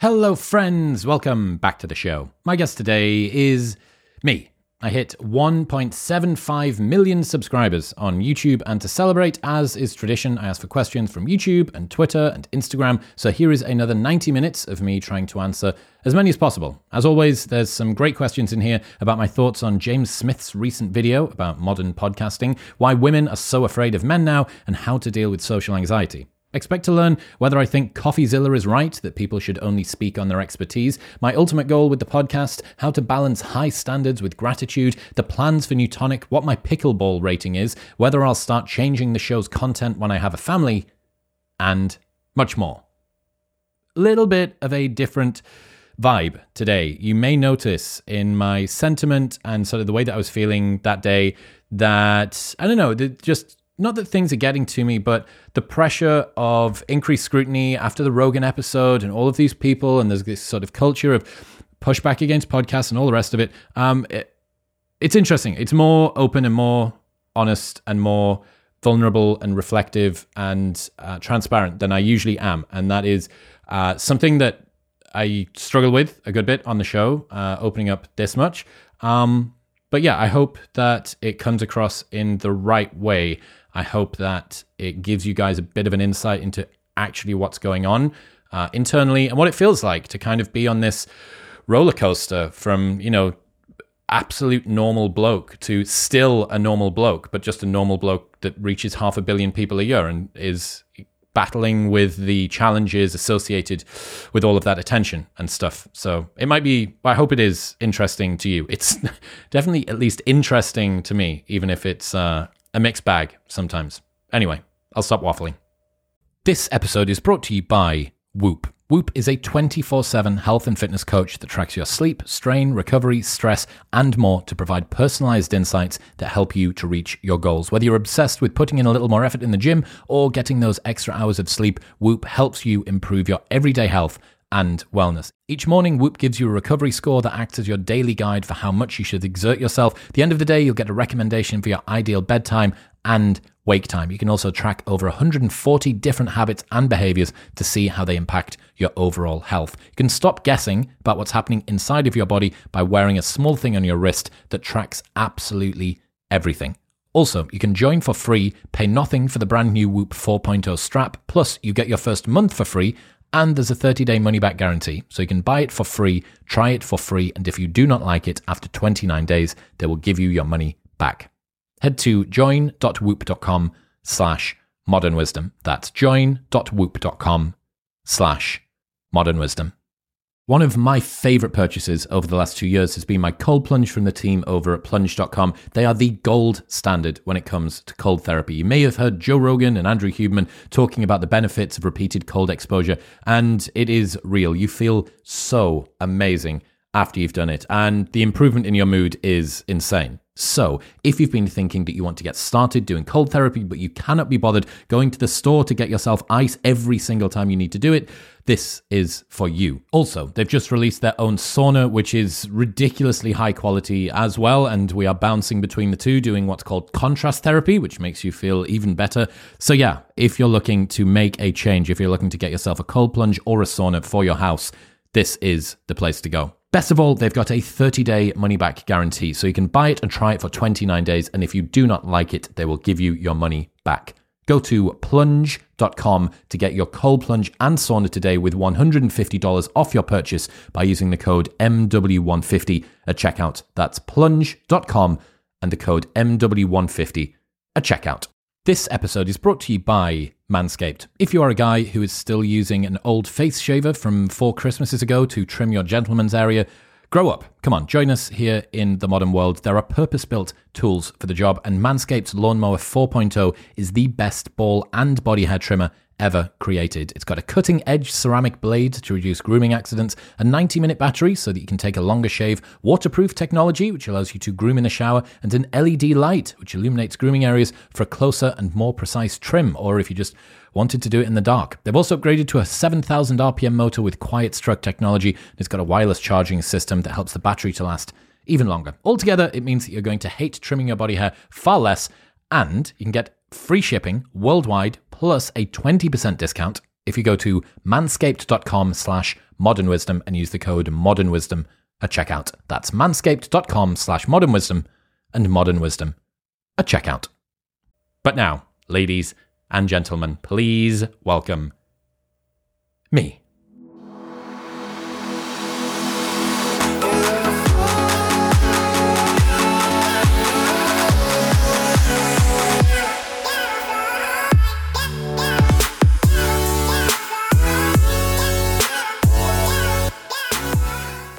Hello, friends. Welcome back to the show. My guest today is me. I hit 1.75 million subscribers on YouTube, and to celebrate, as is tradition, I ask for questions from YouTube and Twitter and Instagram. So here is another 90 minutes of me trying to answer as many as possible. As always, there's some great questions in here about my thoughts on James Smith's recent video about modern podcasting, why women are so afraid of men now, and how to deal with social anxiety. Expect to learn whether I think CoffeeZilla is right, that people should only speak on their expertise, my ultimate goal with the podcast, how to balance high standards with gratitude, the plans for Neutonic, what my pickleball rating is, whether I'll start changing the show's content when I have a family, and much more. A little bit of a different vibe today. You may notice in my sentiment and sort of the way that I was feeling that day that, I don't know, just not that things are getting to me, but the pressure of increased scrutiny after the Rogan episode and all of these people, and there's this sort of culture of pushback against podcasts and all the rest of it. Um, it it's interesting. It's more open and more honest and more vulnerable and reflective and uh, transparent than I usually am, and that is uh, something that I struggle with a good bit on the show, uh, opening up this much. Um, but yeah, I hope that it comes across in the right way I hope that it gives you guys a bit of an insight into actually what's going on uh, internally and what it feels like to kind of be on this roller coaster from, you know, absolute normal bloke to still a normal bloke, but just a normal bloke that reaches half a billion people a year and is battling with the challenges associated with all of that attention and stuff. So it might be, I hope it is interesting to you. It's definitely at least interesting to me, even if it's uh, a mixed bag sometimes. Anyway, I'll stop waffling. This episode is brought to you by Whoop. Whoop is a 24 7 health and fitness coach that tracks your sleep, strain, recovery, stress, and more to provide personalized insights that help you to reach your goals. Whether you're obsessed with putting in a little more effort in the gym or getting those extra hours of sleep, Whoop helps you improve your everyday health and wellness. Each morning, Whoop gives you a recovery score that acts as your daily guide for how much you should exert yourself. At the end of the day, you'll get a recommendation for your ideal bedtime and wake time. You can also track over 140 different habits and behaviors to see how they impact your overall health. You can stop guessing about what's happening inside of your body by wearing a small thing on your wrist that tracks absolutely everything. Also, you can join for free, pay nothing for the brand new Whoop 4.0 strap, plus you get your first month for free and there's a 30 day money back guarantee. So you can buy it for free, try it for free, and if you do not like it after 29 days, they will give you your money back. Head to join.whoop.com slash modern wisdom. That's join.whoop.com slash modern wisdom. One of my favorite purchases over the last two years has been my cold plunge from the team over at plunge.com. They are the gold standard when it comes to cold therapy. You may have heard Joe Rogan and Andrew Huberman talking about the benefits of repeated cold exposure, and it is real. You feel so amazing after you've done it, and the improvement in your mood is insane. So, if you've been thinking that you want to get started doing cold therapy, but you cannot be bothered going to the store to get yourself ice every single time you need to do it, this is for you. Also, they've just released their own sauna, which is ridiculously high quality as well. And we are bouncing between the two, doing what's called contrast therapy, which makes you feel even better. So, yeah, if you're looking to make a change, if you're looking to get yourself a cold plunge or a sauna for your house, this is the place to go. Best of all, they've got a 30 day money back guarantee, so you can buy it and try it for 29 days. And if you do not like it, they will give you your money back. Go to plunge.com to get your cold plunge and sauna today with $150 off your purchase by using the code MW150 at checkout. That's plunge.com and the code MW150 at checkout. This episode is brought to you by Manscaped. If you are a guy who is still using an old face shaver from four Christmases ago to trim your gentleman's area, grow up. Come on, join us here in the modern world. There are purpose built tools for the job, and Manscaped's Lawnmower 4.0 is the best ball and body hair trimmer ever created. It's got a cutting edge ceramic blade to reduce grooming accidents, a 90 minute battery so that you can take a longer shave, waterproof technology which allows you to groom in the shower, and an LED light which illuminates grooming areas for a closer and more precise trim, or if you just wanted to do it in the dark. They've also upgraded to a 7000 RPM motor with quiet stroke technology. and It's got a wireless charging system that helps the battery to last even longer. Altogether, it means that you're going to hate trimming your body hair far less, and you can get free shipping worldwide plus a 20% discount if you go to manscaped.com slash modern wisdom and use the code modern wisdom at checkout. That's manscaped.com slash modern wisdom and modern wisdom at checkout. But now, ladies and gentlemen, please welcome me.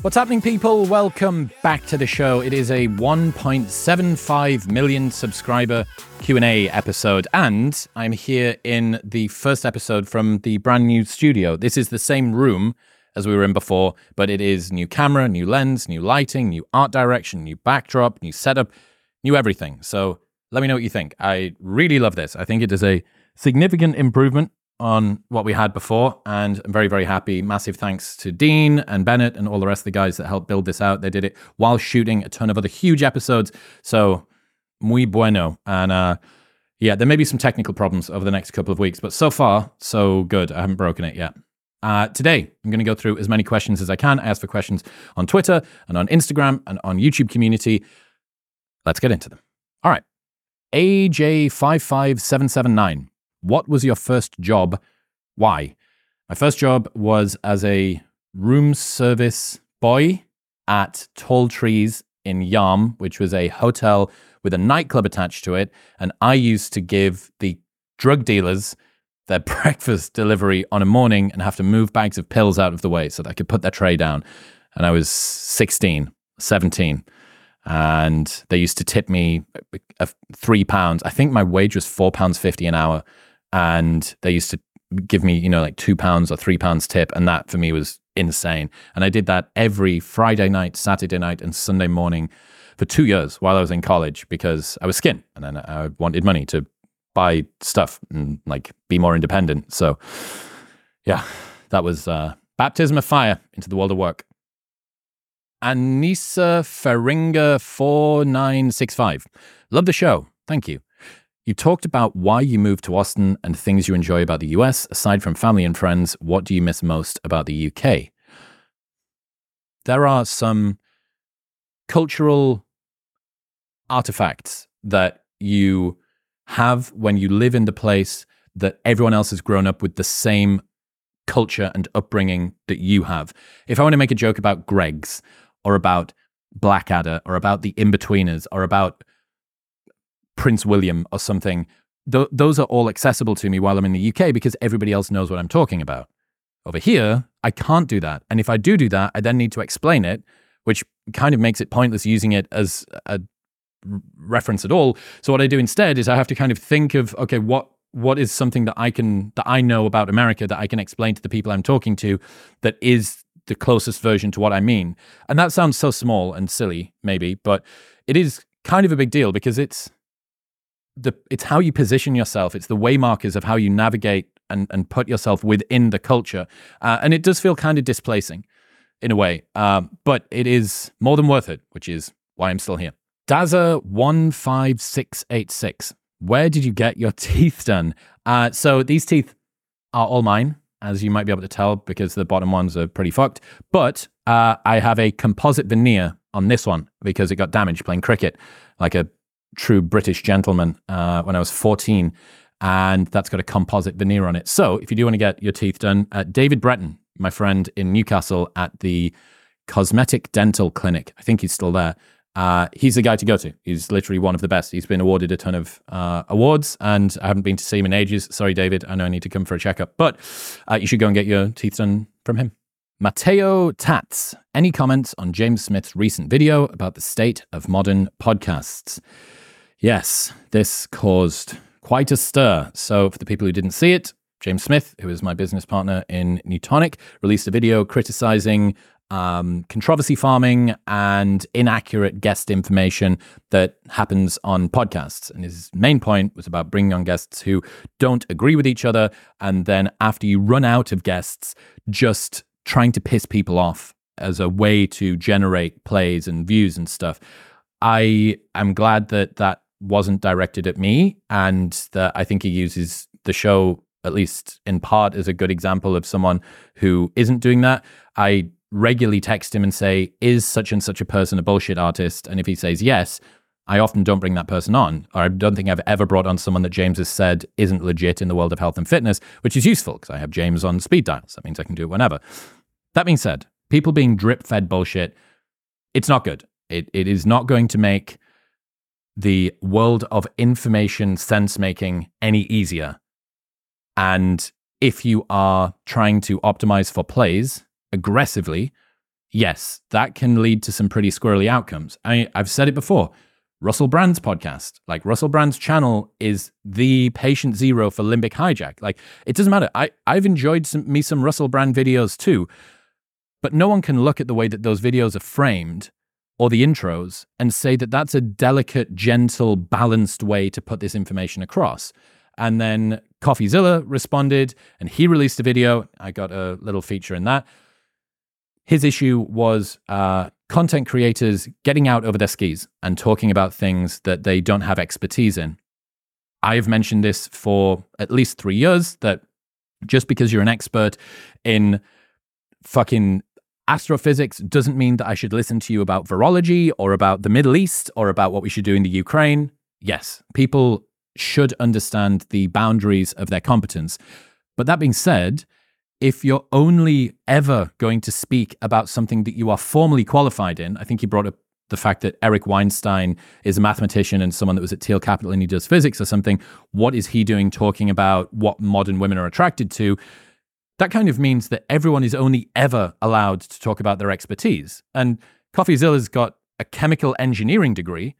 What's happening, people? Welcome back to the show. It is a 1.75 million subscriber Q&A episode, and I'm here in the first episode from the brand new studio. This is the same room as we were in before, but it is new camera, new lens, new lighting, new art direction, new backdrop, new setup, new everything. So let me know what you think. I really love this. I think it is a significant improvement on what we had before, and I'm very, very happy. Massive thanks to Dean and Bennett and all the rest of the guys that helped build this out. They did it while shooting a ton of other huge episodes. So, muy bueno. And uh, yeah, there may be some technical problems over the next couple of weeks, but so far, so good. I haven't broken it yet. Uh, today, I'm going to go through as many questions as I can. I ask for questions on Twitter and on Instagram and on YouTube community. Let's get into them. All right. AJ55779 what was your first job? Why? My first job was as a room service boy at Tall Trees in Yarm, which was a hotel with a nightclub attached to it. And I used to give the drug dealers their breakfast delivery on a morning and have to move bags of pills out of the way so that I could put their tray down. And I was 16, 17 and they used to tip me three pounds. I think my wage was four pounds fifty an hour, and they used to give me, you know, like two pounds or three pounds tip. And that for me was insane. And I did that every Friday night, Saturday night, and Sunday morning for two years while I was in college because I was skin and then I wanted money to buy stuff and like be more independent. So, yeah, that was uh, baptism of fire into the world of work. Anissa Feringa 4965. Love the show. Thank you. You talked about why you moved to Austin and things you enjoy about the US. Aside from family and friends, what do you miss most about the UK? There are some cultural artifacts that you have when you live in the place that everyone else has grown up with the same culture and upbringing that you have. If I want to make a joke about Greggs or about Blackadder or about the Inbetweeners or about Prince William or something, th- those are all accessible to me while I'm in the UK because everybody else knows what I'm talking about. Over here, I can't do that. And if I do do that, I then need to explain it, which kind of makes it pointless using it as a reference at all. So what I do instead is I have to kind of think of okay, what what is something that I can that I know about America that I can explain to the people I'm talking to that is the closest version to what I mean. And that sounds so small and silly maybe, but it is kind of a big deal because it's the it's how you position yourself. It's the way markers of how you navigate and and put yourself within the culture. Uh, and it does feel kind of displacing in a way, um, but it is more than worth it, which is why I'm still here. Daza one five six eight six. Where did you get your teeth done? Uh, so these teeth are all mine, as you might be able to tell, because the bottom ones are pretty fucked. But uh, I have a composite veneer on this one because it got damaged playing cricket, like a true British gentleman uh, when I was 14, and that's got a composite veneer on it. So if you do want to get your teeth done, uh, David Breton, my friend in Newcastle at the Cosmetic Dental Clinic, I think he's still there. Uh, he's the guy to go to. He's literally one of the best. He's been awarded a ton of uh, awards, and I haven't been to see him in ages. Sorry, David. I know I need to come for a checkup, but uh, you should go and get your teeth done from him. Matteo Tats, any comments on James Smith's recent video about the state of modern podcasts? Yes, this caused quite a stir. So, for the people who didn't see it, James Smith, who is my business partner in Neutonic, released a video criticizing um, controversy farming and inaccurate guest information that happens on podcasts. And his main point was about bringing on guests who don't agree with each other. And then, after you run out of guests, just trying to piss people off as a way to generate plays and views and stuff. I am glad that that wasn't directed at me and that I think he uses the show at least in part, as a good example of someone who isn't doing that. I regularly text him and say, Is such and such a person a bullshit artist? And if he says yes, I often don't bring that person on, or I don't think I've ever brought on someone that James has said isn't legit in the world of health and fitness, which is useful because I have James on speed dials. That means I can do it whenever. That being said, people being drip fed bullshit, it's not good. It, it is not going to make the world of information sense making any easier. And if you are trying to optimize for plays aggressively, yes, that can lead to some pretty squirrely outcomes. I, I've said it before. Russell Brand's podcast, like Russell Brand's channel is the patient zero for limbic hijack. Like it doesn't matter. I, I've enjoyed some, me some Russell Brand videos too, but no one can look at the way that those videos are framed or the intros and say that that's a delicate, gentle, balanced way to put this information across. And then CoffeeZilla responded and he released a video. I got a little feature in that. His issue was uh, content creators getting out over their skis and talking about things that they don't have expertise in. I have mentioned this for at least three years that just because you're an expert in fucking astrophysics doesn't mean that I should listen to you about virology or about the Middle East or about what we should do in the Ukraine. Yes, people should understand the boundaries of their competence. But that being said, if you're only ever going to speak about something that you are formally qualified in, I think you brought up the fact that Eric Weinstein is a mathematician and someone that was at Thiel Capital and he does physics or something. What is he doing talking about what modern women are attracted to? That kind of means that everyone is only ever allowed to talk about their expertise. And CoffeeZilla's got a chemical engineering degree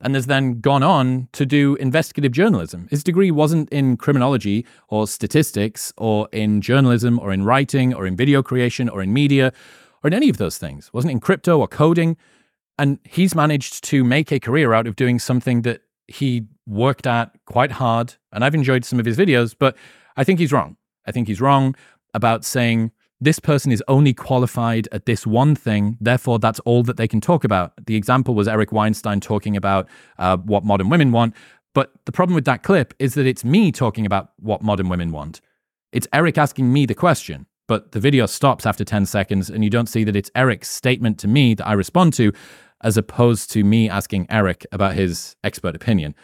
and has then gone on to do investigative journalism. His degree wasn't in criminology or statistics or in journalism or in writing or in video creation or in media or in any of those things. It wasn't in crypto or coding. And he's managed to make a career out of doing something that he worked at quite hard. And I've enjoyed some of his videos, but I think he's wrong. I think he's wrong about saying this person is only qualified at this one thing, therefore that's all that they can talk about. The example was Eric Weinstein talking about uh, what modern women want. But the problem with that clip is that it's me talking about what modern women want. It's Eric asking me the question, but the video stops after 10 seconds, and you don't see that it's Eric's statement to me that I respond to, as opposed to me asking Eric about his expert opinion.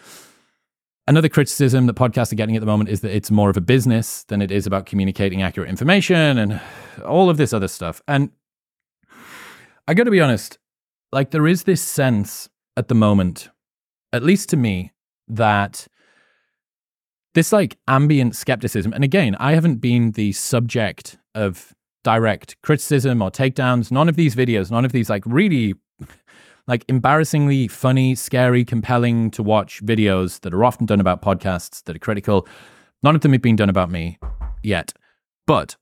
Another criticism that podcasts are getting at the moment is that it's more of a business than it is about communicating accurate information and all of this other stuff. And I got to be honest, like there is this sense at the moment, at least to me, that this like ambient skepticism, and again, I haven't been the subject of direct criticism or takedowns. None of these videos, none of these like really like embarrassingly funny, scary, compelling to watch videos that are often done about podcasts that are critical. None of them have been done about me yet. But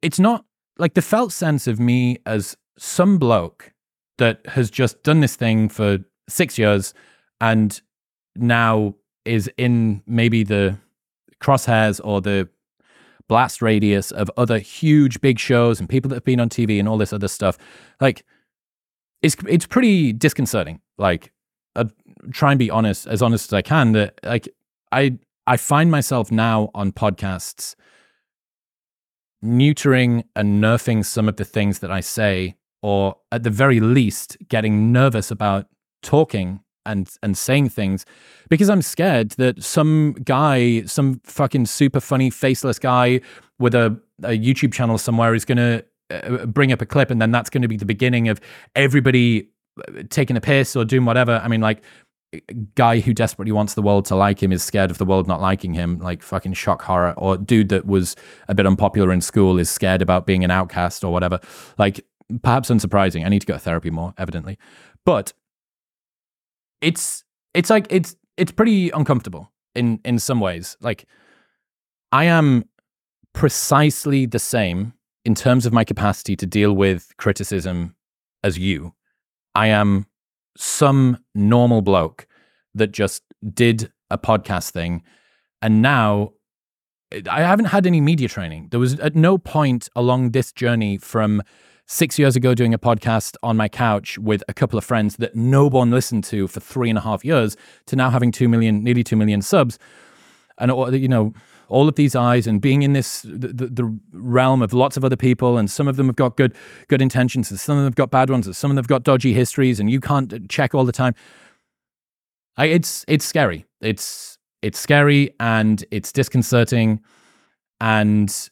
it's not like the felt sense of me as some bloke that has just done this thing for six years and now is in maybe the crosshairs or the blast radius of other huge big shows and people that have been on TV and all this other stuff. Like it's it's pretty disconcerting. Like, I try and be honest, as honest as I can. That like I I find myself now on podcasts neutering and nerfing some of the things that I say, or at the very least, getting nervous about talking and and saying things because I'm scared that some guy, some fucking super funny faceless guy with a, a YouTube channel somewhere is to uh, bring up a clip and then that's going to be the beginning of everybody uh, taking a piss or doing whatever. I mean, like, guy who desperately wants the world to like him is scared of the world not liking him, like fucking shock horror, or dude that was a bit unpopular in school is scared about being an outcast or whatever. Like, perhaps unsurprising. I need to go to therapy more, evidently. But it's it's like it's it's pretty uncomfortable in in some ways. Like I am precisely the same in terms of my capacity to deal with criticism as you, I am some normal bloke that just did a podcast thing. And now I haven't had any media training. There was at no point along this journey from six years ago doing a podcast on my couch with a couple of friends that no one listened to for three and a half years to now having two million, nearly two million subs. And, you know, all of these eyes and being in this the, the, realm of lots of other people and some of them have got good good intentions and some of them have got bad ones and some of them have got dodgy histories and you can't check all the time. I, it's it's scary. It's it's scary and it's disconcerting and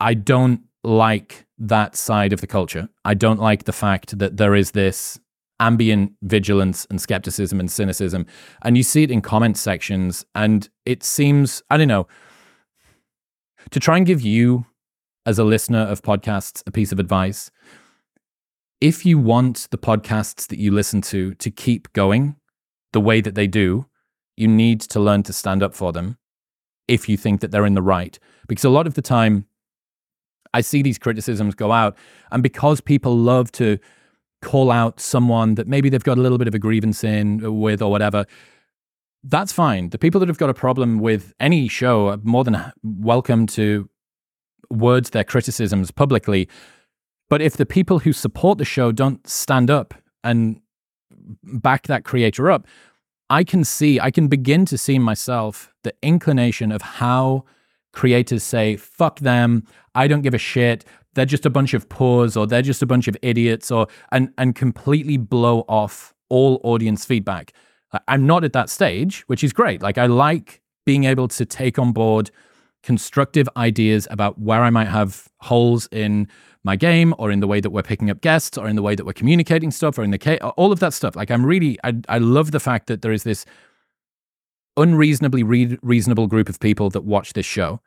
i don't like that side of the culture. I don't like the fact that there is this ambient vigilance and skepticism and cynicism. And you see it in comment sections. And it seems, I don't know, to try and give you, as a listener of podcasts, a piece of advice. If you want the podcasts that you listen to to keep going the way that they do, you need to learn to stand up for them if you think that they're in the right. Because a lot of the time, I see these criticisms go out, and because people love to call out someone that maybe they've got a little bit of a grievance in uh, with or whatever, that's fine. The people that have got a problem with any show are more than welcome to words their criticisms publicly. But if the people who support the show don't stand up and back that creator up, I can see, I can begin to see myself the inclination of how creators say, fuck them, I don't give a shit, they're just a bunch of poors or they're just a bunch of idiots or and and completely blow off all audience feedback. I'm not at that stage, which is great. Like I like being able to take on board constructive ideas about where I might have holes in my game or in the way that we're picking up guests or in the way that we're communicating stuff or in the case, all of that stuff. Like I'm really, I, I love the fact that there is this unreasonably re- reasonable group of people that watch this show.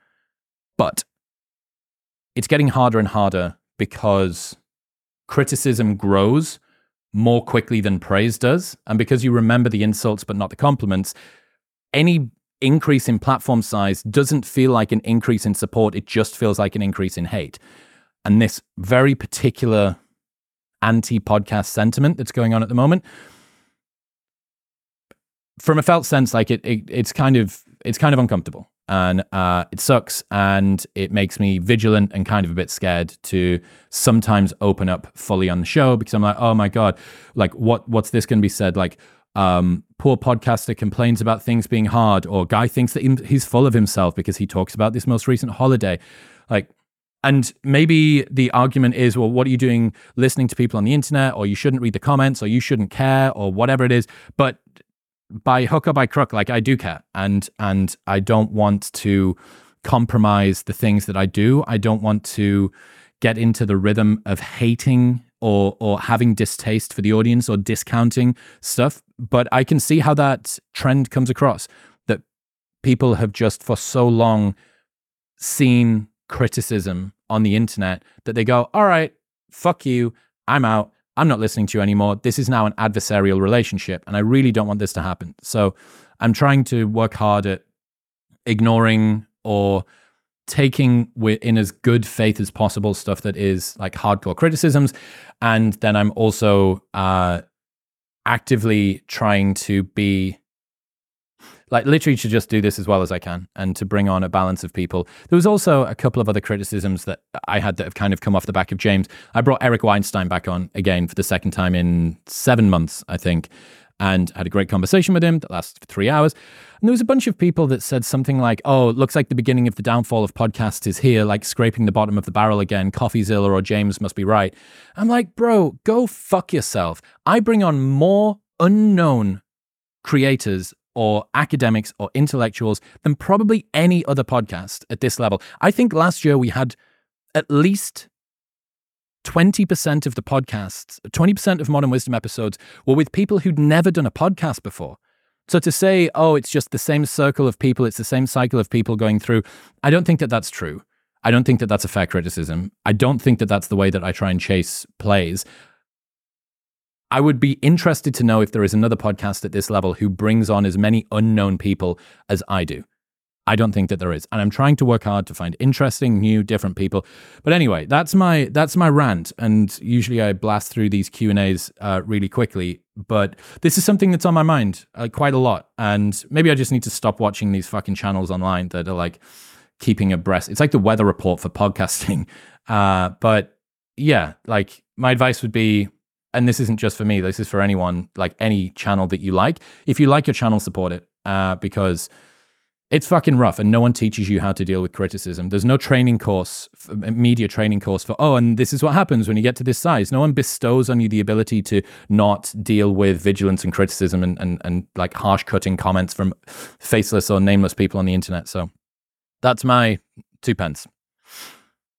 But it's getting harder and harder because criticism grows more quickly than praise does. And because you remember the insults but not the compliments, any increase in platform size doesn't feel like an increase in support. It just feels like an increase in hate. And this very particular anti podcast sentiment that's going on at the moment, from a felt sense, like it, it, it's kind of it's kind of uncomfortable and uh, it sucks and it makes me vigilant and kind of a bit scared to sometimes open up fully on the show because I'm like, oh my god, like what what's this going to be said? Like, um, poor podcaster complains about things being hard, or guy thinks that he's full of himself because he talks about this most recent holiday, like. And maybe the argument is, well, what are you doing listening to people on the internet, or you shouldn't read the comments, or you shouldn't care, or whatever it is. But by hook or by crook, like I do care, and and I don't want to compromise the things that I do. I don't want to get into the rhythm of hating or or having distaste for the audience or discounting stuff. But I can see how that trend comes across that people have just for so long seen criticism on the internet that they go, all right, fuck you, I'm out. I'm not listening to you anymore. This is now an adversarial relationship, and I really don't want this to happen. So I'm trying to work hard at ignoring or taking in as good faith as possible stuff that is like hardcore criticisms. And then I'm also uh, actively trying to be like literally to just do this as well as I can and to bring on a balance of people. There was also a couple of other criticisms that I had that have kind of come off the back of James. I brought Eric Weinstein back on again for the second time in seven months, I think, and had a great conversation with him that lasted for three hours. And there was a bunch of people that said something like, oh, it looks like the beginning of the downfall of podcasts is here, like scraping the bottom of the barrel again. CoffeeZilla or James must be right. I'm like, bro, go fuck yourself. I bring on more unknown creators or academics or intellectuals than probably any other podcast at this level. I think last year we had at least 20% of the podcasts, 20% of Modern Wisdom episodes were with people who'd never done a podcast before. So to say, oh, it's just the same circle of people, it's the same cycle of people going through, I don't think that that's true. I don't think that that's a fair criticism. I don't think that that's the way that I try and chase plays. I would be interested to know if there is another podcast at this level who brings on as many unknown people as I do. I don't think that there is, and I'm trying to work hard to find interesting, new, different people. But anyway, that's my that's my rant, and usually I blast through these Q and A's uh, really quickly. But this is something that's on my mind uh, quite a lot, and maybe I just need to stop watching these fucking channels online that are like keeping abreast. It's like the weather report for podcasting. Uh, but yeah, like my advice would be and this isn't just for me, this is for anyone, like any channel that you like. If you like your channel, support it uh, because it's fucking rough and no one teaches you how to deal with criticism. There's no training course media training course for oh and this is what happens when you get to this size. No one bestows on you the ability to not deal with vigilance and criticism and, and, and like harsh cutting comments from faceless or nameless people on the internet. So that's my two pence.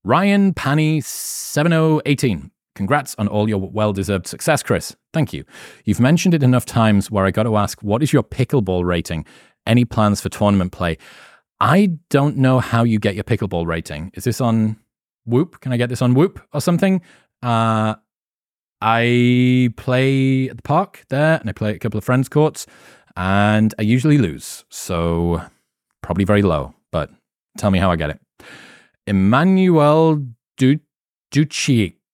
Ryan panny 7018 Congrats on all your well deserved success, Chris. Thank you. You've mentioned it enough times where I got to ask, what is your pickleball rating? any plans for tournament play. I don't know how you get your pickleball rating. Is this on Whoop? Can I get this on Whoop or something? Uh, I play at the park there and I play at a couple of friends' courts and I usually lose. So probably very low, but tell me how I get it. Emmanuel du-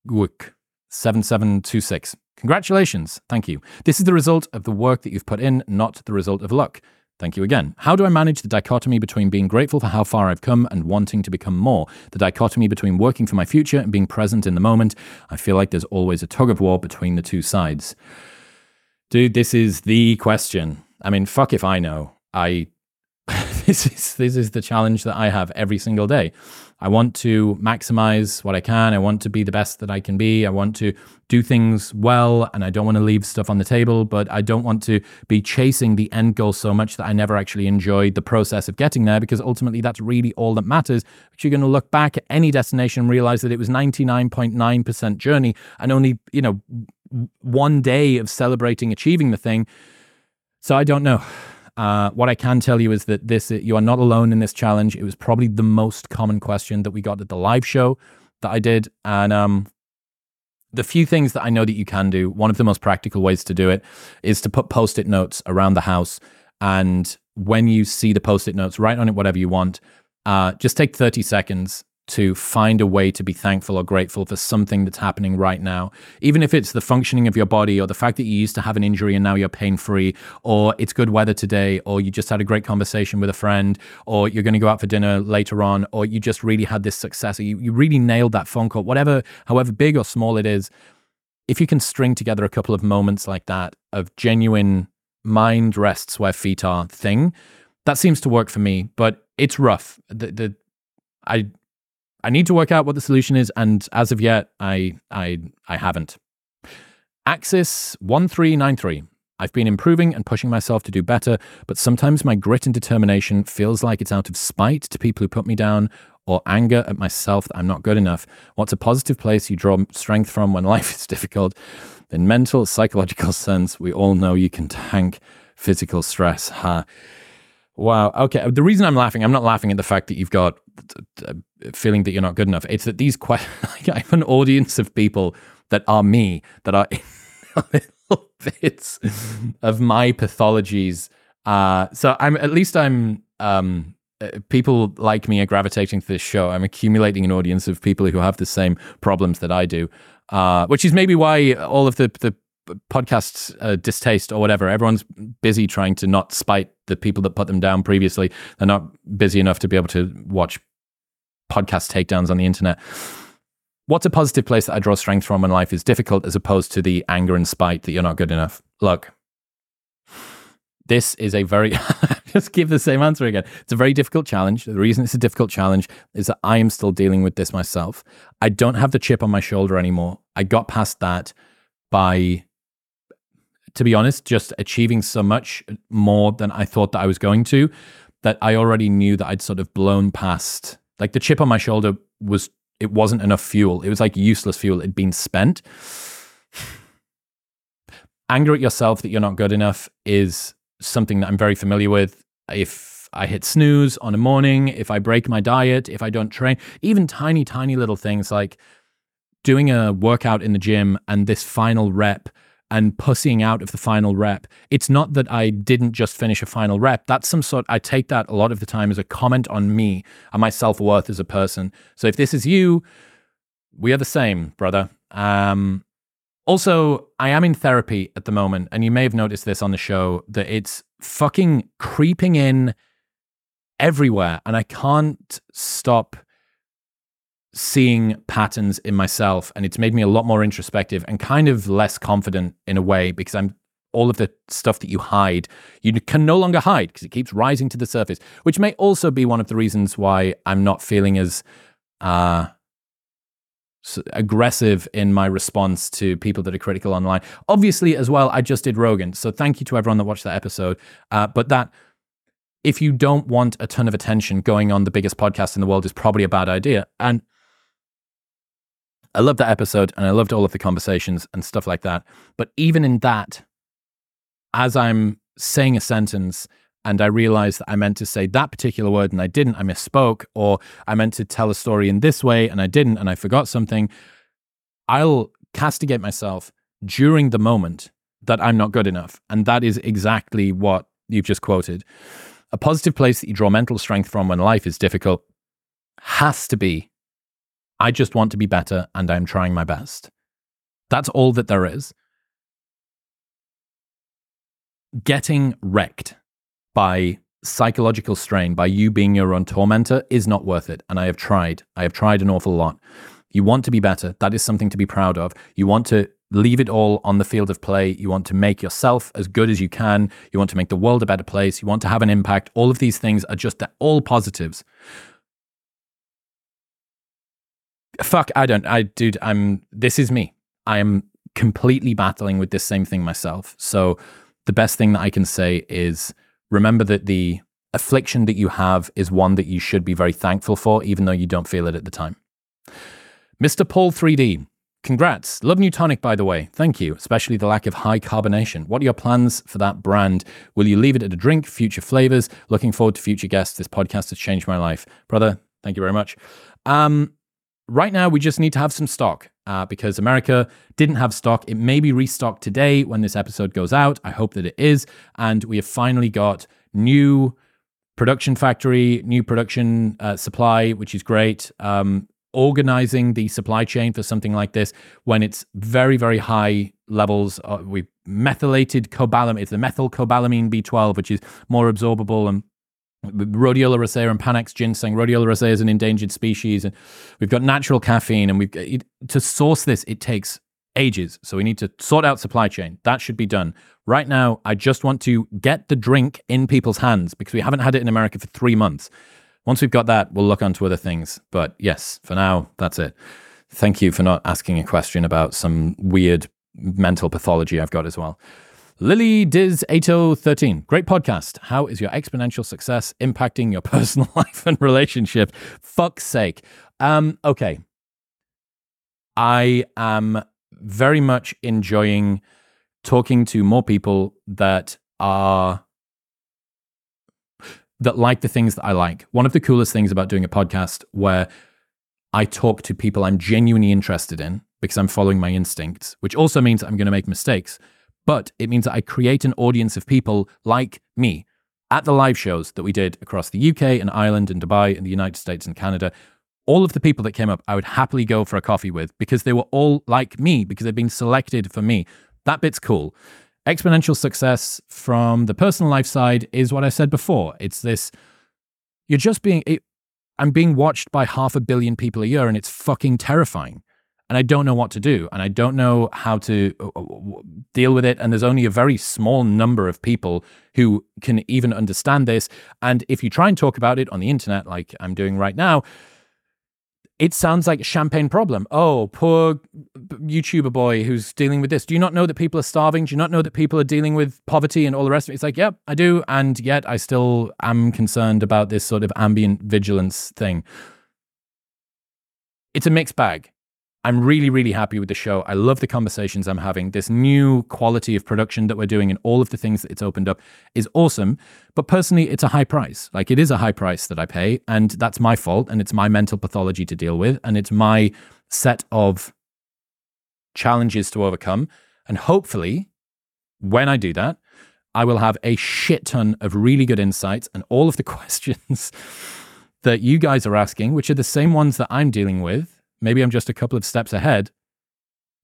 Duciuk, 7726. Congratulations. Thank you. This is the result of the work that you've put in, not the result of luck. Thank you again. How do I manage the dichotomy between being grateful for how far I've come and wanting to become more? The dichotomy between working for my future and being present in the moment. I feel like there's always a tug of war between the two sides. Dude, this is the question. I mean, fuck if I know. I this is this is the challenge that I have every single day. I want to maximize what I can. I want to be the best that I can be. I want to do things well and I don't want to leave stuff on the table, but I don't want to be chasing the end goal so much that I never actually enjoyed the process of getting there because ultimately that's really all that matters. But you're going to look back at any destination and realize that it was 99.9% journey and only, you know, one day of celebrating achieving the thing. So I don't know. Uh, what I can tell you is that this you are not alone in this challenge. It was probably the most common question that we got at the live show that I did, and um, the few things that I know that you can do. One of the most practical ways to do it is to put post-it notes around the house, and when you see the post-it notes, write on it whatever you want. Uh, just take thirty seconds to find a way to be thankful or grateful for something that's happening right now. Even if it's the functioning of your body or the fact that you used to have an injury and now you're pain free, or it's good weather today, or you just had a great conversation with a friend, or you're going to go out for dinner later on, or you just really had this success, or you, you really nailed that phone call, whatever, however big or small it is. If you can string together a couple of moments like that of genuine mind rests where feet are thing, that seems to work for me, but it's rough. The, the I I need to work out what the solution is, and as of yet, I I I haven't. Axis 1393. I've been improving and pushing myself to do better, but sometimes my grit and determination feels like it's out of spite to people who put me down or anger at myself that I'm not good enough. What's a positive place you draw strength from when life is difficult? In mental, psychological sense, we all know you can tank physical stress. Ha. Wow. Okay. The reason I'm laughing, I'm not laughing at the fact that you've got a feeling that you're not good enough. It's that these questions, I have an audience of people that are me, that are little bits of my pathologies. Uh, so I'm at least I'm um, uh, people like me are gravitating to this show. I'm accumulating an audience of people who have the same problems that I do, uh, which is maybe why all of the the podcast uh, distaste or whatever. Everyone's busy trying to not spite the people that put them down previously. They're not busy enough to be able to watch podcast takedowns on the internet. What's a positive place that I draw strength from when life is difficult as opposed to the anger and spite that you're not good enough? Look, this is a very, just give the same answer again. It's a very difficult challenge. The reason it's a difficult challenge is that I am still dealing with this myself. I don't have the chip on my shoulder anymore. I got past that by to be honest, just achieving so much more than I thought that I was going to, that I already knew that I'd sort of blown past. Like the chip on my shoulder was, it wasn't enough fuel. It was like useless fuel. It'd been spent. Anger at yourself that you're not good enough is something that I'm very familiar with. If I hit snooze on a morning, if I break my diet, if I don't train, even tiny, tiny little things like doing a workout in the gym and this final rep and pussying out of the final rep. It's not that I didn't just finish a final rep. That's some sort, I take that a lot of the time as a comment on me and my self worth as a person. So if this is you, we are the same, brother. Um, also, I am in therapy at the moment, and you may have noticed this on the show that it's fucking creeping in everywhere, and I can't stop seeing patterns in myself and it's made me a lot more introspective and kind of less confident in a way because I'm all of the stuff that you hide, you can no longer hide because it keeps rising to the surface, which may also be one of the reasons why I'm not feeling as uh, aggressive in my response to people that are critical online. Obviously, as well, I just did Rogan. So thank you to everyone that watched that episode. Uh, but that, if you don't want a ton of attention going on the biggest podcast in the world, is probably a bad idea. And I loved that episode and I loved all of the conversations and stuff like that. But even in that, as I'm saying a sentence and I realize that I meant to say that particular word and I didn't, I misspoke, or I meant to tell a story in this way and I didn't and I forgot something, I'll castigate myself during the moment that I'm not good enough. And that is exactly what you've just quoted. A positive place that you draw mental strength from when life is difficult has to be I just want to be better and I'm trying my best. That's all that there is. Getting wrecked by psychological strain, by you being your own tormentor, is not worth it. And I have tried. I have tried an awful lot. You want to be better. That is something to be proud of. You want to leave it all on the field of play. You want to make yourself as good as you can. You want to make the world a better place. You want to have an impact. All of these things are just all positives. Fuck, I don't, I, dude, I'm, this is me. I am completely battling with this same thing myself. So the best thing that I can say is remember that the affliction that you have is one that you should be very thankful for, even though you don't feel it at the time. Mr. Paul 3D, congrats. Love Neutonic, by the way. Thank you, especially the lack of high carbonation. What are your plans for that brand? Will you leave it at a drink, future flavors? Looking forward to future guests. This podcast has changed my life. Brother, thank you very much. Um, Right now, we just need to have some stock uh, because America didn't have stock. It may be restocked today when this episode goes out. I hope that it is. And we have finally got new production factory, new production uh, supply, which is great. Um, organizing the supply chain for something like this when it's very, very high levels. Uh, we methylated cobalamin, it's the methylcobalamin B12, which is more absorbable and Rhodiola rosea and Panax ginseng. Rhodiola rosea is an endangered species, and we've got natural caffeine. And we've to source this, it takes ages. So we need to sort out supply chain. That should be done right now. I just want to get the drink in people's hands because we haven't had it in America for three months. Once we've got that, we'll look onto other things. But yes, for now, that's it. Thank you for not asking a question about some weird mental pathology I've got as well. Lily Diz 8013. Great podcast. How is your exponential success impacting your personal life and relationship? Fuck's sake. Um, okay. I am very much enjoying talking to more people that are that like the things that I like. One of the coolest things about doing a podcast where I talk to people I'm genuinely interested in because I'm following my instincts, which also means I'm going to make mistakes but it means that I create an audience of people like me at the live shows that we did across the UK and Ireland and Dubai and the United States and Canada. All of the people that came up, I would happily go for a coffee with because they were all like me, because they've been selected for me. That bit's cool. Exponential success from the personal life side is what I said before. It's this you're just being, it, I'm being watched by half a billion people a year, and it's fucking terrifying and I don't know what to do and I don't know how to uh, uh, deal with it. And there's only a very small number of people who can even understand this. And if you try and talk about it on the internet, like I'm doing right now, it sounds like a champagne problem. Oh, poor YouTuber boy who's dealing with this. Do you not know that people are starving? Do you not know that people are dealing with poverty and all the rest of it? It's like, yep, I do. And yet I still am concerned about this sort of ambient vigilance thing. It's a mixed bag. I'm really, really happy with the show. I love the conversations I'm having. This new quality of production that we're doing and all of the things that it's opened up is awesome. But personally, it's a high price. Like it is a high price that I pay. And that's my fault. And it's my mental pathology to deal with. And it's my set of challenges to overcome. And hopefully, when I do that, I will have a shit ton of really good insights and all of the questions that you guys are asking, which are the same ones that I'm dealing with Maybe I'm just a couple of steps ahead.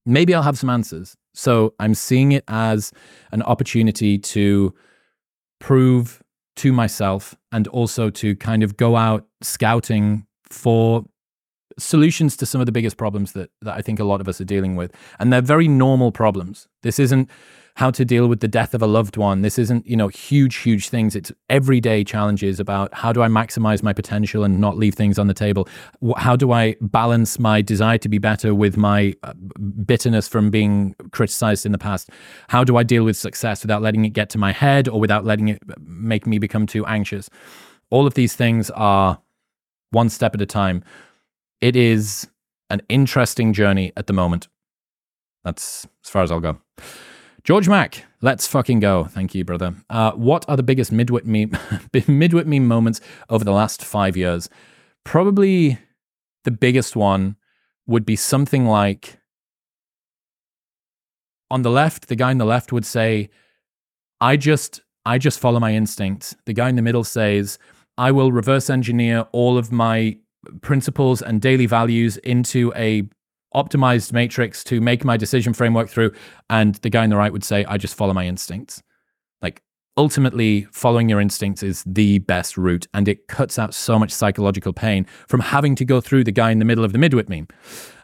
Maybe I'll have some answers. So I'm seeing it as an opportunity to prove to myself and also to kind of go out scouting for solutions to some of the biggest problems that, that I think a lot of us are dealing with. And they're very normal problems. This isn't how to deal with the death of a loved one. This isn't, you know, huge, huge things. It's everyday challenges about how do I maximize my potential and not leave things on the table? How do I balance my desire to be better with my uh, bitterness from being criticized in the past? How do I deal with success without letting it get to my head or without letting it make me become too anxious? All of these things are one step at a time. It is an interesting journey at the moment. That's as far as I'll go. George Mack, let's fucking go. Thank you, brother. Uh, what are the biggest midwit meme, midwit meme moments over the last five years? Probably the biggest one would be something like on the left, the guy on the left would say, I just I just follow my instincts. The guy in the middle says, I will reverse engineer all of my principles and daily values into a optimized matrix to make my decision framework through. And the guy on the right would say, I just follow my instincts. Like ultimately, following your instincts is the best route. And it cuts out so much psychological pain from having to go through the guy in the middle of the midwit meme.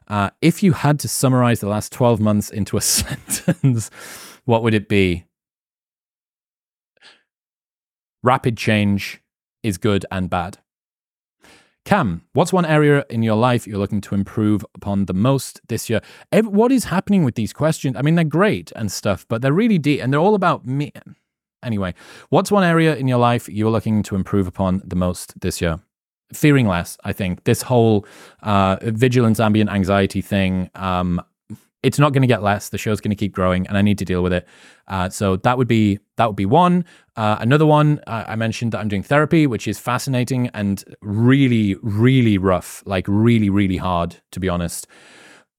Uh, if you had to summarize the last 12 months into a sentence, what would it be? Rapid change is good and bad. Cam, what's one area in your life you're looking to improve upon the most this year? What is happening with these questions? I mean, they're great and stuff, but they're really deep and they're all about me. Anyway, what's one area in your life you're looking to improve upon the most this year? Fearing less, I think. This whole uh, vigilance, ambient anxiety thing, um, it's not going to get less. The show's going to keep growing, and I need to deal with it. Uh, so that would be that would be one. Uh, another one uh, I mentioned that I'm doing therapy, which is fascinating and really, really rough, like really, really hard to be honest.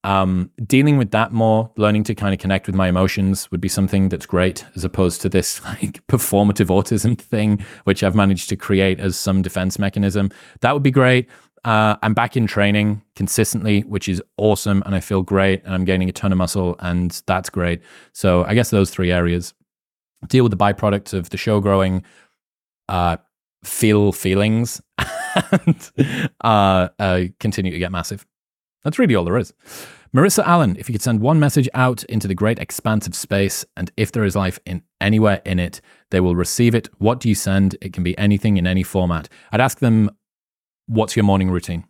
Um, dealing with that more, learning to kind of connect with my emotions would be something that's great, as opposed to this like performative autism thing, which I've managed to create as some defense mechanism. That would be great. Uh, I'm back in training consistently, which is awesome. And I feel great. And I'm gaining a ton of muscle. And that's great. So I guess those three areas deal with the byproducts of the show growing, uh, feel feelings, and uh, uh, continue to get massive. That's really all there is. Marissa Allen, if you could send one message out into the great expanse of space, and if there is life in anywhere in it, they will receive it. What do you send? It can be anything in any format. I'd ask them What's your morning routine?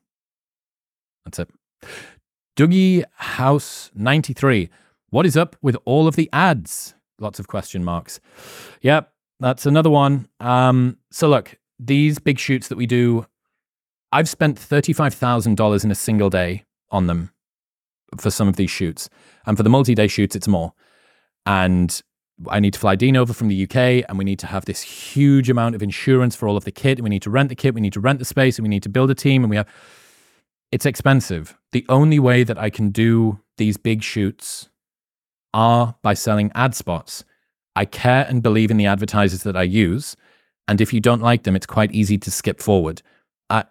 That's it. Dougie House 93. What is up with all of the ads? Lots of question marks. Yep, that's another one. Um, so, look, these big shoots that we do, I've spent $35,000 in a single day on them for some of these shoots. And for the multi day shoots, it's more. And I need to fly Dean over from the UK and we need to have this huge amount of insurance for all of the kit. And we need to rent the kit, we need to rent the space, and we need to build a team. And we have, it's expensive. The only way that I can do these big shoots are by selling ad spots. I care and believe in the advertisers that I use. And if you don't like them, it's quite easy to skip forward. I,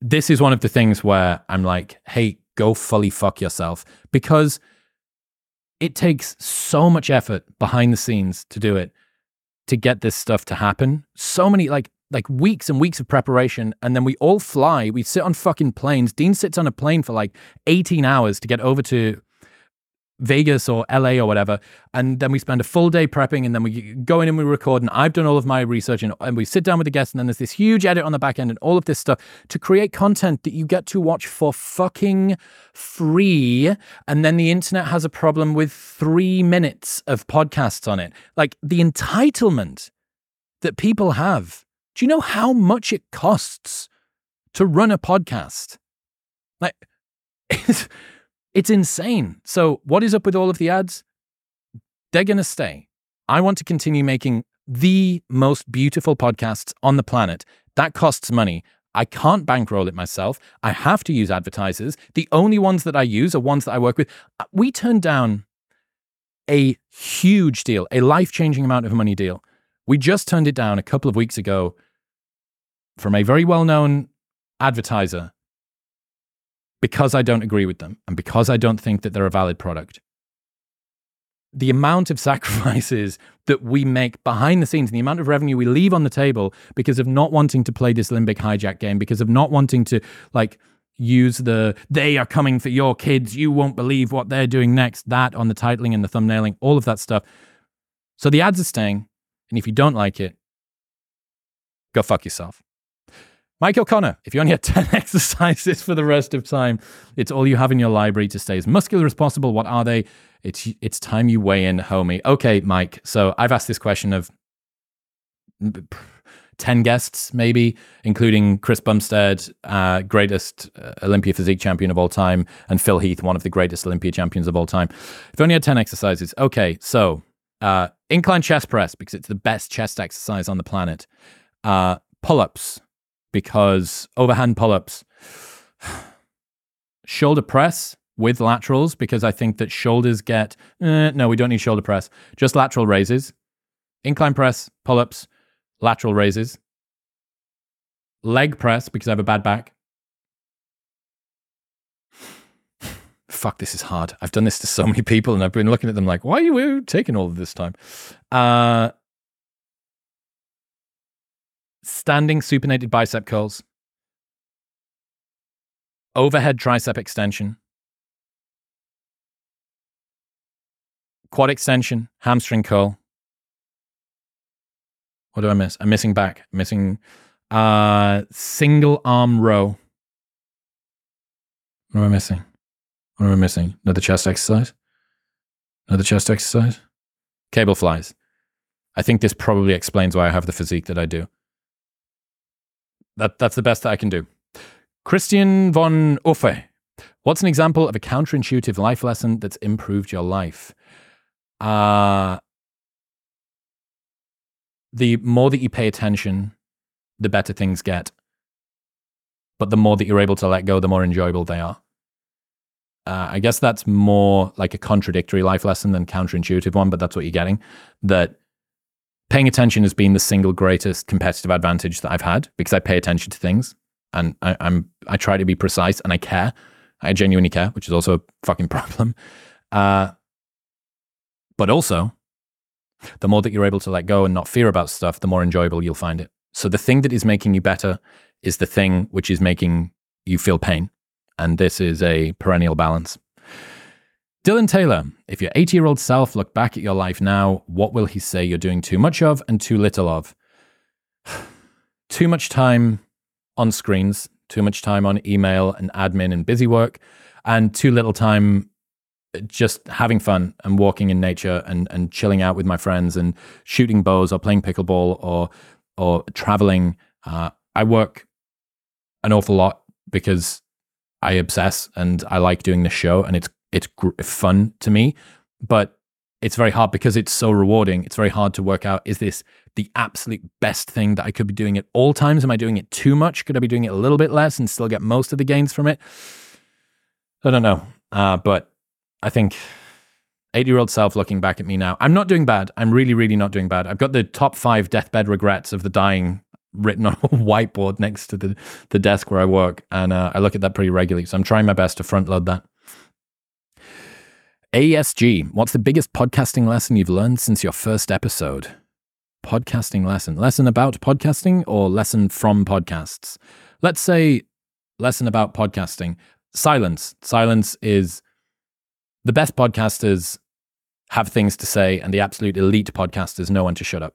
this is one of the things where I'm like, hey, go fully fuck yourself because it takes so much effort behind the scenes to do it to get this stuff to happen. So many like like weeks and weeks of preparation and then we all fly. We sit on fucking planes. Dean sits on a plane for like 18 hours to get over to Vegas or LA or whatever. And then we spend a full day prepping and then we go in and we record. And I've done all of my research and, and we sit down with the guests. And then there's this huge edit on the back end and all of this stuff to create content that you get to watch for fucking free. And then the internet has a problem with three minutes of podcasts on it. Like the entitlement that people have. Do you know how much it costs to run a podcast? Like, It's insane. So, what is up with all of the ads? They're going to stay. I want to continue making the most beautiful podcasts on the planet. That costs money. I can't bankroll it myself. I have to use advertisers. The only ones that I use are ones that I work with. Uh, we turned down a huge deal, a life changing amount of money deal. We just turned it down a couple of weeks ago from a very well known advertiser because I don't agree with them and because I don't think that they're a valid product. the amount of sacrifices that we make behind the scenes and the amount of revenue we leave on the table because of not wanting to play this limbic hijack game, because of not wanting to like use the they are coming for your kids, you won't believe what they're doing next, that on the titling and the thumbnailing, all of that stuff. So the ads are staying. And if you don't like it, go fuck yourself. Mike O'Connor, if you only had 10 exercises for the rest of time, it's all you have in your library to stay as muscular as possible. What are they? It's, it's time you weigh in, homie. Okay, Mike. So I've asked this question of 10 guests, maybe, including Chris Bumstead, uh, greatest uh, Olympia physique champion of all time, and Phil Heath, one of the greatest Olympia champions of all time. If only had 10 exercises. Okay, so uh, incline chest press, because it's the best chest exercise on the planet. Uh, pull ups, because overhand pull ups, shoulder press with laterals, because I think that shoulders get, eh, no, we don't need shoulder press, just lateral raises, incline press, pull ups, lateral raises, leg press, because I have a bad back. Fuck, this is hard. I've done this to so many people and I've been looking at them like, why are you taking all of this time? Uh, standing supinated bicep curls, overhead tricep extension, quad extension, hamstring curl. What do I miss? I'm missing back. Missing uh, single arm row. What am I missing? What am I missing? Another chest exercise? Another chest exercise? Cable flies. I think this probably explains why I have the physique that I do. That, that's the best that I can do. Christian von Uffe. What's an example of a counterintuitive life lesson that's improved your life? Uh, the more that you pay attention, the better things get. But the more that you're able to let go, the more enjoyable they are. Uh, I guess that's more like a contradictory life lesson than counterintuitive one, but that's what you're getting. That paying attention has been the single greatest competitive advantage that I've had because I pay attention to things and I, am I try to be precise and I care. I genuinely care, which is also a fucking problem. Uh, but also, the more that you're able to let go and not fear about stuff, the more enjoyable you'll find it. So the thing that is making you better is the thing which is making you feel pain. And this is a perennial balance. Dylan Taylor, if your 80 year old self looked back at your life now, what will he say you're doing too much of and too little of? too much time on screens, too much time on email and admin and busy work, and too little time just having fun and walking in nature and, and chilling out with my friends and shooting bows or playing pickleball or or traveling. Uh, I work an awful lot because I obsess and I like doing this show and it's it's gr- fun to me, but it's very hard because it's so rewarding. It's very hard to work out is this the absolute best thing that I could be doing at all times? Am I doing it too much? Could I be doing it a little bit less and still get most of the gains from it? I don't know. Uh, but I think 80 year old self looking back at me now, I'm not doing bad. I'm really, really not doing bad. I've got the top five deathbed regrets of the dying written on a whiteboard next to the, the desk where I work. And uh, I look at that pretty regularly. So I'm trying my best to front load that. ASG, what's the biggest podcasting lesson you've learned since your first episode? Podcasting lesson. Lesson about podcasting or lesson from podcasts? Let's say lesson about podcasting. Silence. Silence is the best podcasters have things to say, and the absolute elite podcasters know when to shut up.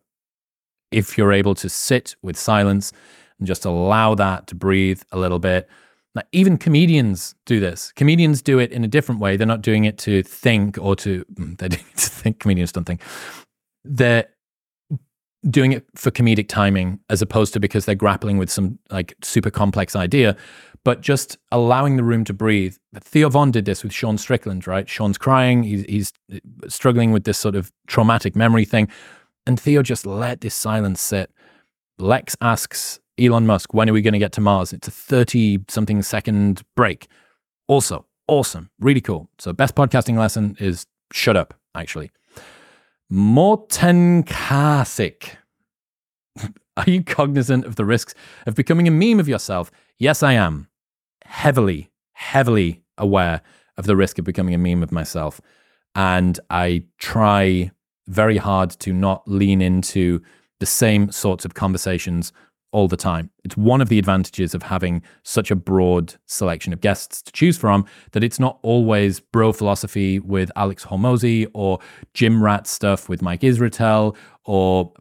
If you're able to sit with silence and just allow that to breathe a little bit, now, even comedians do this. Comedians do it in a different way. They're not doing it to think or to, mm, they're doing it to think. Comedians don't think. They're doing it for comedic timing as opposed to because they're grappling with some like super complex idea, but just allowing the room to breathe. Theo Von did this with Sean Strickland, right? Sean's crying. He's, he's struggling with this sort of traumatic memory thing. And Theo just let this silence sit. Lex asks Elon Musk, when are we going to get to Mars? It's a 30 something second break. Also, awesome. Really cool. So, best podcasting lesson is shut up, actually. Morten Kasich. Are you cognizant of the risks of becoming a meme of yourself? Yes, I am. Heavily, heavily aware of the risk of becoming a meme of myself. And I try very hard to not lean into the same sorts of conversations all the time. It's one of the advantages of having such a broad selection of guests to choose from that it's not always bro philosophy with Alex Hormozi or gym rat stuff with Mike Israetel or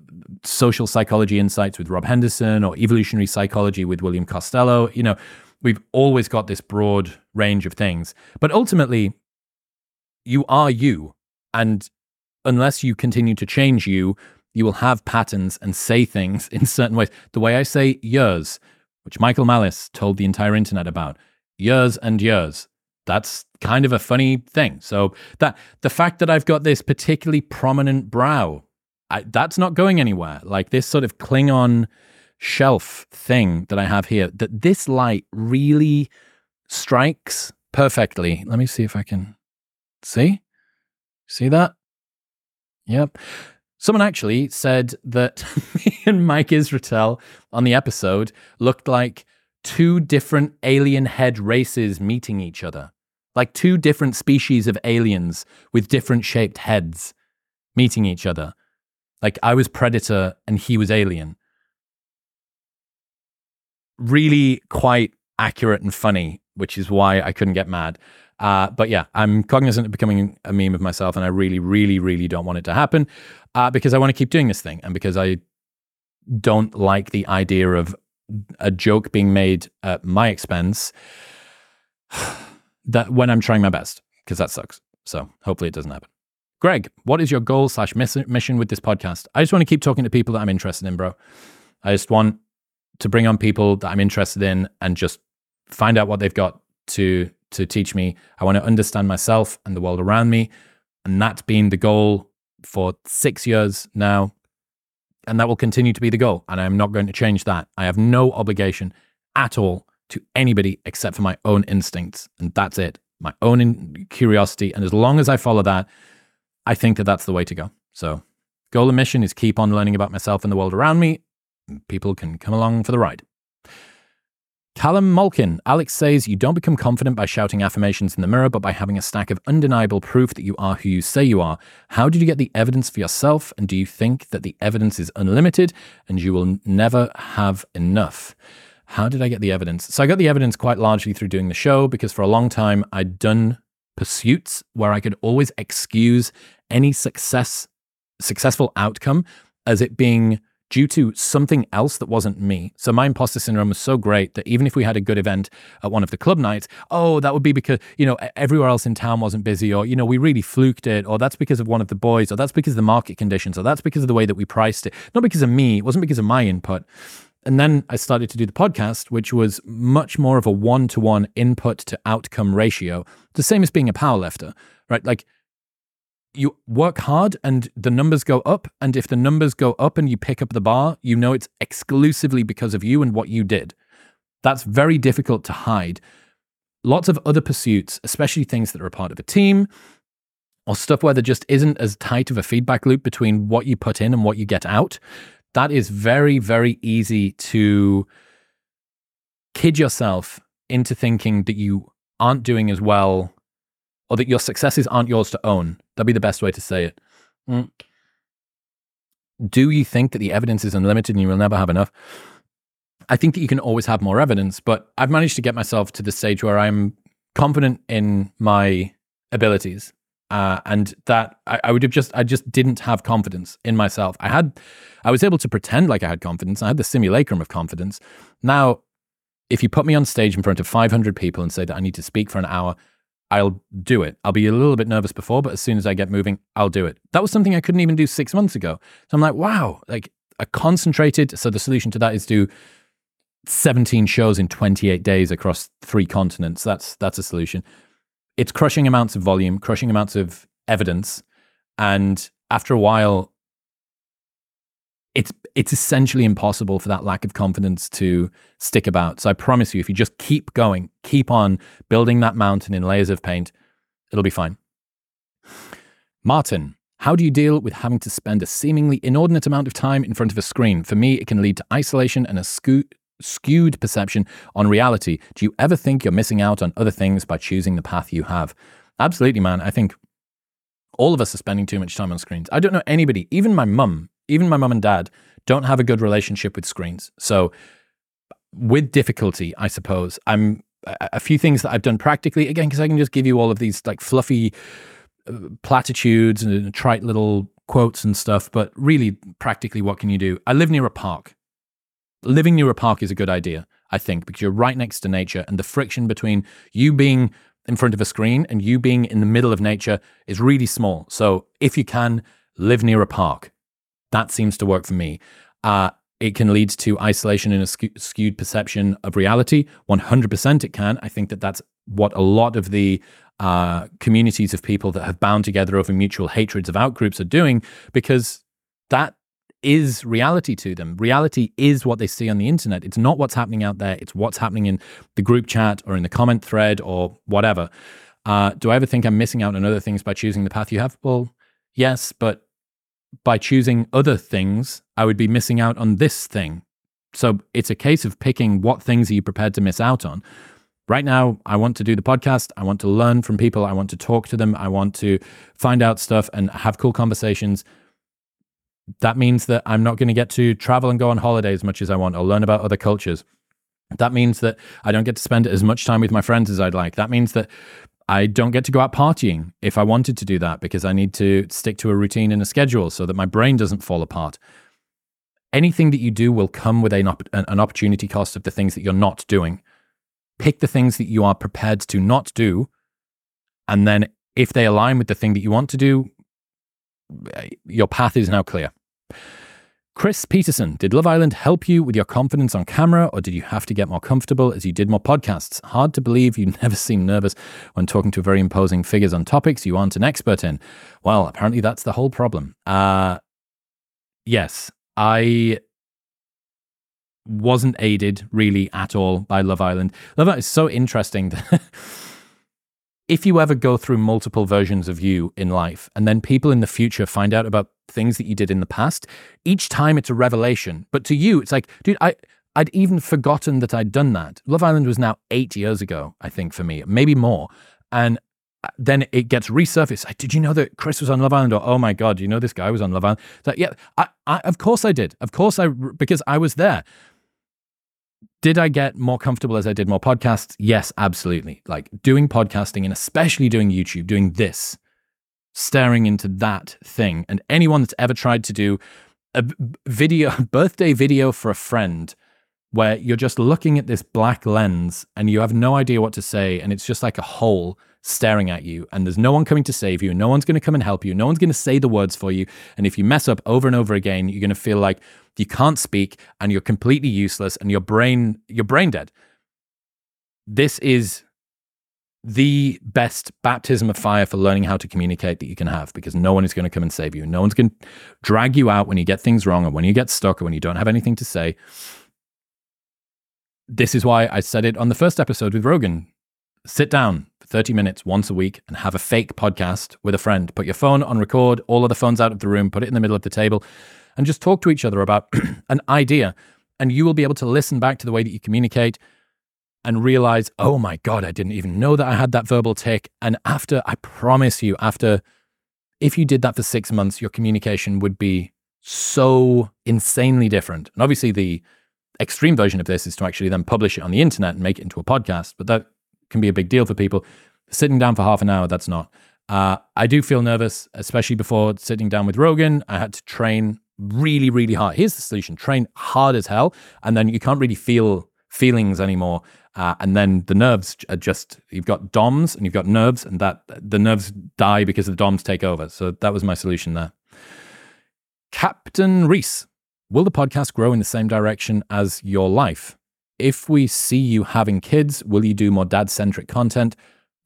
social psychology insights with Rob Henderson or evolutionary psychology with William Costello. You know, we've always got this broad range of things. But ultimately, you are you. And unless you continue to change you, you will have patterns and say things in certain ways. The way I say years, which Michael Malice told the entire internet about, years and years. That's kind of a funny thing. So that the fact that I've got this particularly prominent brow, I, that's not going anywhere. Like this sort of Klingon shelf thing that I have here, that this light really strikes perfectly. Let me see if I can see. See that? Yep. Someone actually said that me and Mike Israetel on the episode looked like two different alien head races meeting each other. Like two different species of aliens with different shaped heads meeting each other. Like I was Predator and he was Alien. Really quite accurate and funny, which is why I couldn't get mad. Uh, but yeah, I'm cognizant of becoming a meme of myself, and I really, really, really don't want it to happen uh, because I want to keep doing this thing and because I don't like the idea of a joke being made at my expense that when I'm trying my best because that sucks. So hopefully it doesn't happen. Greg, what is your goal slash mission with this podcast? I just want to keep talking to people that I'm interested in, bro. I just want to bring on people that I'm interested in and just find out what they've got to to teach me. I want to understand myself and the world around me. And that's been the goal for six years now. And that will continue to be the goal. And I'm not going to change that. I have no obligation at all to anybody except for my own instincts. And that's it, my own curiosity. And as long as I follow that, I think that that's the way to go. So, goal and mission is keep on learning about myself and the world around me. People can come along for the ride. Callum Malkin. Alex says you don't become confident by shouting affirmations in the mirror, but by having a stack of undeniable proof that you are who you say you are. How did you get the evidence for yourself? And do you think that the evidence is unlimited and you will never have enough? How did I get the evidence? So I got the evidence quite largely through doing the show because for a long time I'd done pursuits where I could always excuse any success successful outcome as it being due to something else that wasn't me. So my imposter syndrome was so great that even if we had a good event at one of the club nights, oh, that would be because, you know, everywhere else in town wasn't busy, or, you know, we really fluked it, or that's because of one of the boys, or that's because of the market conditions, or that's because of the way that we priced it. Not because of me, it wasn't because of my input. And then I started to do the podcast, which was much more of a one to one input to outcome ratio, the same as being a powerlifter, right? Like you work hard and the numbers go up. And if the numbers go up and you pick up the bar, you know it's exclusively because of you and what you did. That's very difficult to hide. Lots of other pursuits, especially things that are a part of a team or stuff where there just isn't as tight of a feedback loop between what you put in and what you get out, that is very, very easy to kid yourself into thinking that you aren't doing as well or that your successes aren't yours to own. That'd be the best way to say it. Mm. Do you think that the evidence is unlimited and you will never have enough? I think that you can always have more evidence, but I've managed to get myself to the stage where I'm confident in my abilities. Uh, and that I, I, would have just, I just didn't have confidence in myself. I had, I was able to pretend like I had confidence. I had the simulacrum of confidence. Now, if you put me on stage in front of 500 people and say that I need to speak for an hour, I'll do it. I'll be a little bit nervous before, but as soon as I get moving, I'll do it. That was something I couldn't even do six months ago. So I'm like, wow, like a concentrated. So the solution to that is do 17 shows in 28 days across three continents. That's that's a solution. It's crushing amounts of volume, crushing amounts of evidence, and after a while, it's essentially impossible for that lack of confidence to stick about. So I promise you, if you just keep going, keep on building that mountain in layers of paint, it'll be fine. Martin, how do you deal with having to spend a seemingly inordinate amount of time in front of a screen? For me, it can lead to isolation and a skewed perception on reality. Do you ever think you're missing out on other things by choosing the path you have? Absolutely, man. I think all of us are spending too much time on screens. I don't know anybody, even my mum, even my mum and dad, don't have a good relationship with screens. So, with difficulty, I suppose, I'm a few things that I've done practically again because I can just give you all of these like fluffy uh, platitudes and trite little quotes and stuff. But really, practically, what can you do? I live near a park. Living near a park is a good idea, I think, because you're right next to nature, and the friction between you being in front of a screen and you being in the middle of nature is really small. So if you can live near a park, that seems to work for me. Uh, it can lead to isolation and a skewed perception of reality. 100% it can. I think that that's what a lot of the uh, communities of people that have bound together over mutual hatreds of outgroups are doing because that is reality to them. Reality is what they see on the internet. It's not what's happening out there. It's what's happening in the group chat or in the comment thread or whatever. Uh, do I ever think I'm missing out on other things by choosing the path you have? Well, yes, but by choosing other things, I would be missing out on this thing. So it's a case of picking what things are you prepared to miss out on. Right now, I want to do the podcast. I want to learn from people. I want to talk to them. I want to find out stuff and have cool conversations that means that I'm not going to get to travel and go on holiday as much as I want or learn about other cultures. That means that I don't get to spend as much time with my friends as I'd like. That means that I don't get to go out partying if I wanted to do that because I need to stick to a routine and a schedule so that my brain doesn't fall apart. Anything that you do will come with an, op- an opportunity cost of the things that you're not doing. Pick the things that you are prepared to not do. And then if they align with the thing that you want to do, eh, your path is now clear. Chris Peterson, did Love Island help you with your confidence on camera, or did you have to get more comfortable as you did more podcasts? Hard to believe you never seem nervous when talking to very imposing figures on topics you aren't an expert in. Well, apparently that's the whole problem. Uh, yes, I wasn't aided really at all by Love Island. Love Island is so interesting. if you ever go through multiple versions of you in life and then people in the future find out about things that you did in the past, each time it's a revelation. But to you, it's like, dude, I, I'd even forgotten that I'd done that. Love Island was now eight years ago, I think, for me, maybe more. And uh, then it gets resurfaced. Like, did you know that Chris was on Love Island? Or, oh my God, you know this guy was on Love Island? Like, yeah, I, I, of course I did. Of course I, because I was there. Did I get more comfortable as I did more podcasts? Yes, absolutely. Like doing podcasting and especially doing YouTube, doing this, staring into that thing. And anyone that's ever tried to do a video, birthday video for a friend where you're just looking at this black lens and you have no idea what to say and it's just like a hole staring at you and there's no one coming to save you no one's going to come and help you no one's going to say the words for you and if you mess up over and over again you're going to feel like you can't speak and you're completely useless and your brain you're brain dead. This is the best baptism of fire for learning how to communicate that you can have because no one is going to come and save you. No one's going to drag you out when you get things wrong or when you get stuck or when you don't have anything to say. This is why I said it on the first episode with Rogan. Sit down for 30 minutes once a week and have a fake podcast with a friend. Put your phone on record, all of the phones out of the room, put it in the middle of the table, and just talk to each other about an idea. And you will be able to listen back to the way that you communicate and realize, oh my God, I didn't even know that I had that verbal tick. And after, I promise you, after, if you did that for six months, your communication would be so insanely different. And obviously, the extreme version of this is to actually then publish it on the internet and make it into a podcast. But that can be a big deal for people. Sitting down for half an hour, that's not. Uh, I do feel nervous, especially before sitting down with Rogan. I had to train really, really hard. Here's the solution train hard as hell, and then you can't really feel feelings anymore. Uh, and then the nerves are just you've got DOMs and you've got nerves, and that the nerves die because the DOMs take over. So that was my solution there. Captain Reese Will the podcast grow in the same direction as your life? If we see you having kids, will you do more dad centric content?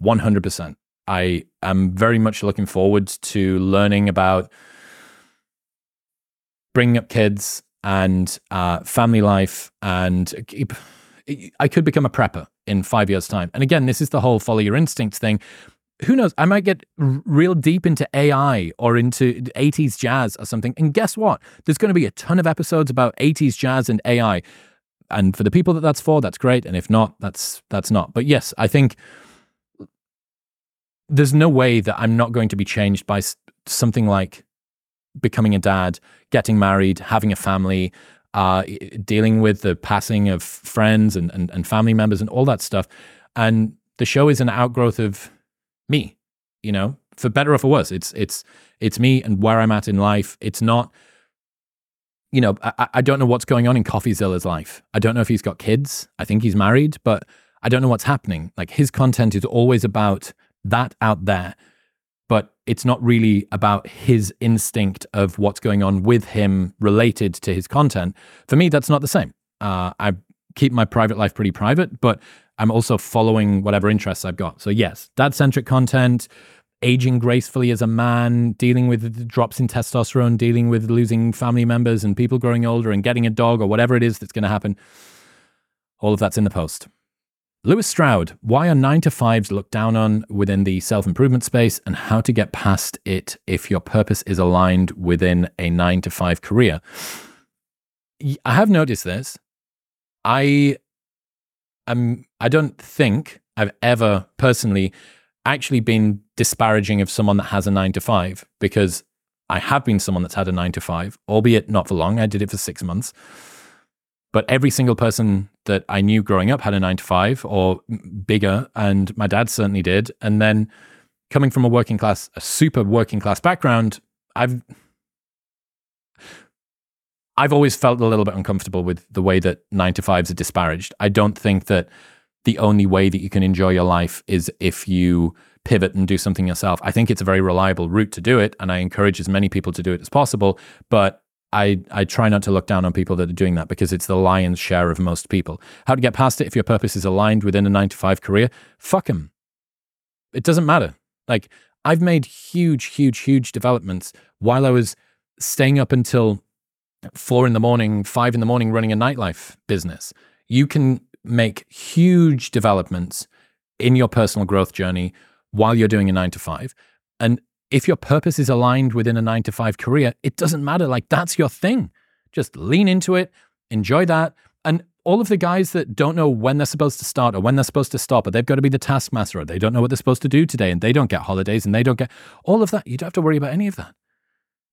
100%. I am very much looking forward to learning about bringing up kids and uh, family life. And I could become a prepper in five years' time. And again, this is the whole follow your instincts thing who knows? I might get real deep into AI or into 80s jazz or something. And guess what? There's going to be a ton of episodes about 80s jazz and AI. And for the people that that's for, that's great. And if not, that's that's not. But yes, I think there's no way that I'm not going to be changed by something like becoming a dad, getting married, having a family, uh, dealing with the passing of friends and, and, and family members and all that stuff. And the show is an outgrowth of me, you know, for better or for worse. It's it's it's me and where I'm at in life. It's not, you know, I, I don't know what's going on in CoffeeZilla's life. I don't know if he's got kids. I think he's married, but I don't know what's happening. Like his content is always about that out there but it's not really about his instinct of what's going on with him related to his content. For me, that's not the same. Uh, I keep my private life pretty private, but I'm also following whatever interests I've got. So, yes, dad centric content, aging gracefully as a man, dealing with drops in testosterone, dealing with losing family members and people growing older and getting a dog or whatever it is that's going to happen. All of that's in the post. Lewis Stroud, why are nine to fives looked down on within the self improvement space and how to get past it if your purpose is aligned within a nine to five career? I have noticed this. I am, I don't think I've ever personally actually been disparaging of someone that has a nine to five because I have been someone that's had a nine to five, albeit not for long. I did it for six months. But every single person that I knew growing up had a nine to five or bigger, and my dad certainly did. And then coming from a working class, a super working class background, I've I've always felt a little bit uncomfortable with the way that nine to fives are disparaged. I don't think that the only way that you can enjoy your life is if you pivot and do something yourself. I think it's a very reliable route to do it, and I encourage as many people to do it as possible. But I, I try not to look down on people that are doing that because it's the lion's share of most people. How to get past it if your purpose is aligned within a nine to five career? Fuck them. It doesn't matter. Like, I've made huge, huge, huge developments while I was staying up until four in the morning, five in the morning, running a nightlife business. You can make huge developments in your personal growth journey while you're doing a nine to five. And if your purpose is aligned within a nine to five career, it doesn't matter. Like that's your thing. Just lean into it, enjoy that. And all of the guys that don't know when they're supposed to start or when they're supposed to stop, or they've got to be the taskmaster, or they don't know what they're supposed to do today, and they don't get holidays and they don't get all of that. You don't have to worry about any of that.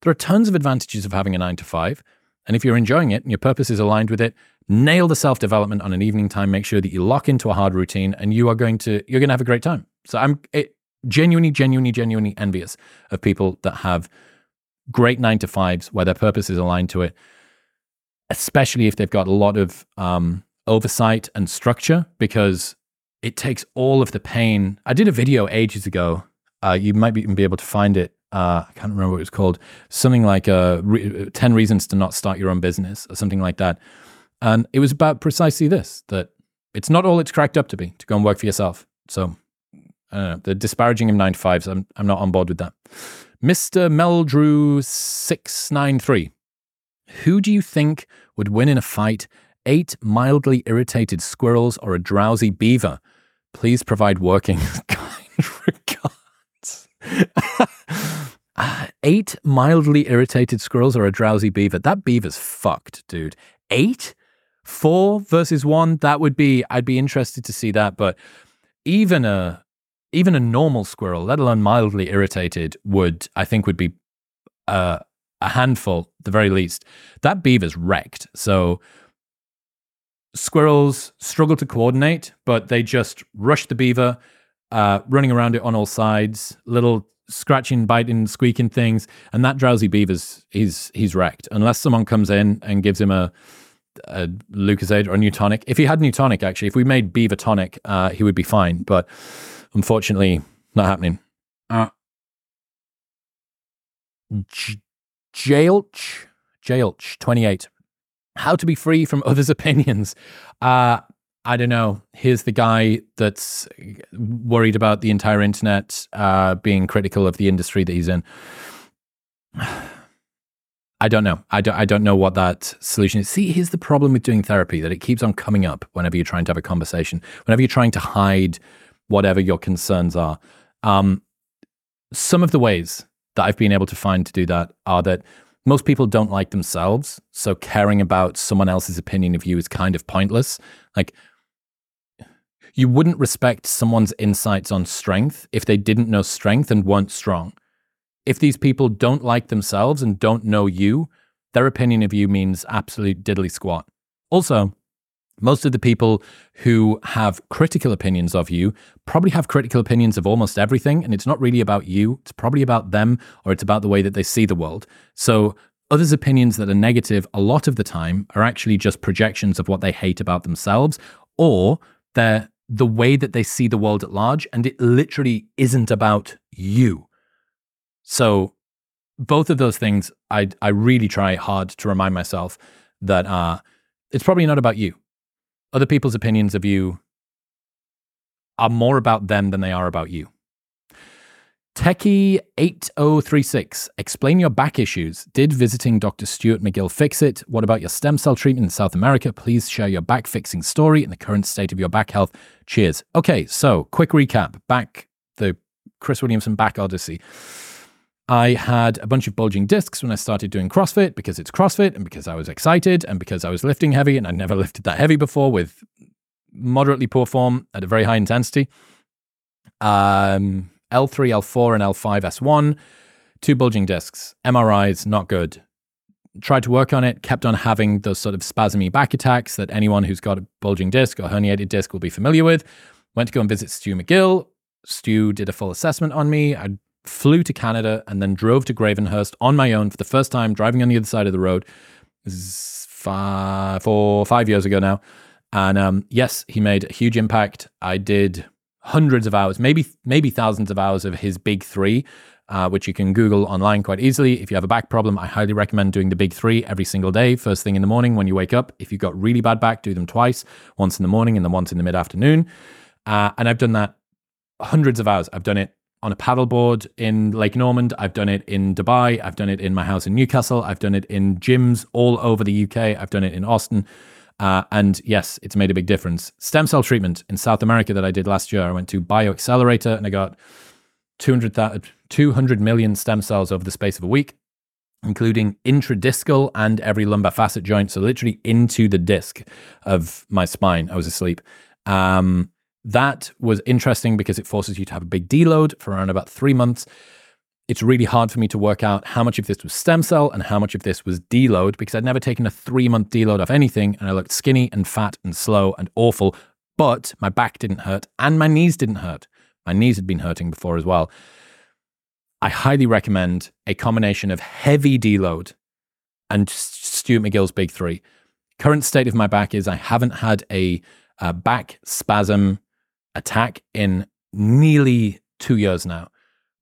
There are tons of advantages of having a nine to five. And if you're enjoying it and your purpose is aligned with it, nail the self development on an evening time. Make sure that you lock into a hard routine, and you are going to you're going to have a great time. So I'm it, genuinely, genuinely, genuinely envious of people that have great nine to fives where their purpose is aligned to it, especially if they've got a lot of um, oversight and structure, because it takes all of the pain. I did a video ages ago. Uh, you might even be able to find it. Uh, I can't remember what it was called. Something like uh, re- 10 Reasons to Not Start Your Own Business or something like that. And it was about precisely this that it's not all it's cracked up to be to go and work for yourself. So know, the disparaging of nine to fives, I'm, I'm not on board with that. Mr. Meldrew693. Who do you think would win in a fight? Eight mildly irritated squirrels or a drowsy beaver? Please provide working kind regards. Ah, eight mildly irritated squirrels or a drowsy beaver? That beaver's fucked, dude. Eight? Four versus one? That would be, I'd be interested to see that. But even a even a normal squirrel, let alone mildly irritated, would I think would be uh, a handful, the very least. That beaver's wrecked. So squirrels struggle to coordinate, but they just rush the beaver, uh, running around it on all sides, little scratching, biting, squeaking things, and that drowsy beaver's he's he's wrecked unless someone comes in and gives him a a Lucozade or a Neutonic. If he had Neutonic, actually, if we made Beaver Tonic, uh, he would be fine. But Unfortunately, not happening. Uh, J- Jailch, Jailch, 28. How to be free from others' opinions. Uh, I don't know. Here's the guy that's worried about the entire internet uh, being critical of the industry that he's in. I don't know. I don't, I don't know what that solution is. See, here's the problem with doing therapy that it keeps on coming up whenever you're trying to have a conversation, whenever you're trying to hide whatever your concerns are. Um, some of the ways that I've been able to find to do that are that most people don't like themselves. So caring about someone else's opinion of you is kind of pointless. Like, you wouldn't respect someone's insights on strength if they didn't know strength and weren't strong. if these people don't like themselves and don't know you, their opinion of you means absolute diddly squat. Also, most of the people who have critical opinions of you probably have critical opinions of almost everything, and it's not really about you. It's probably about them or it's about the way that they see the world. So, others' opinions that are negative a lot of the time are actually just projections of what they hate about themselves, or they're the way that they see the world at large, and it literally isn't about you. So, both of those things, I, I really try hard to remind myself that uh, it's probably not about you other people's opinions of you are more about them than they are about you. Techie8036, explain your back issues. Did visiting Dr. Stuart McGill fix it? What about your stem cell treatment in South America? Please share your back fixing story and the current state of your back health. Cheers. Okay, so quick recap back the Chris Williamson back odyssey. I had a bunch of bulging discs when I started doing CrossFit because it's CrossFit and because I was excited and because I was lifting heavy and I'd never lifted that heavy before with moderately poor form at a very high intensity. Um, L3, L4, and L5, S1, two bulging discs. MRIs, not good. Tried to work on it, kept on having those sort of spasmy back attacks that anyone who's got a bulging disc or herniated disc will be familiar with. Went to go and visit Stu McGill. Stu did a full assessment on me. I flew to Canada, and then drove to Gravenhurst on my own for the first time, driving on the other side of the road. Five, four, five years ago now. And um, yes, he made a huge impact. I did hundreds of hours, maybe maybe thousands of hours of his big three, uh, which you can Google online quite easily. If you have a back problem, I highly recommend doing the big three every single day, first thing in the morning when you wake up. If you've got really bad back, do them twice, once in the morning and then once in the mid afternoon. Uh, and I've done that hundreds of hours. I've done it on a paddleboard in Lake Norman. I've done it in Dubai. I've done it in my house in Newcastle. I've done it in gyms all over the UK. I've done it in Austin. Uh, and yes, it's made a big difference. Stem cell treatment in South America that I did last year, I went to BioXcellerator and I got 200, 200 million stem cells over the space of a week, including intradiscal and every lumbar facet joint. So, literally into the disc of my spine. I was asleep. Um, that was interesting because it forces you to have a big deload for around about three months. It's really hard for me to work out how much of this was stem cell and how much of this was deload because I'd never taken a three month deload off anything and I looked skinny and fat and slow and awful. But my back didn't hurt and my knees didn't hurt. My knees had been hurting before as well. I highly recommend a combination of heavy deload and Stuart McGill's big three. Current state of my back is I haven't had a, a back spasm attack in nearly two years now,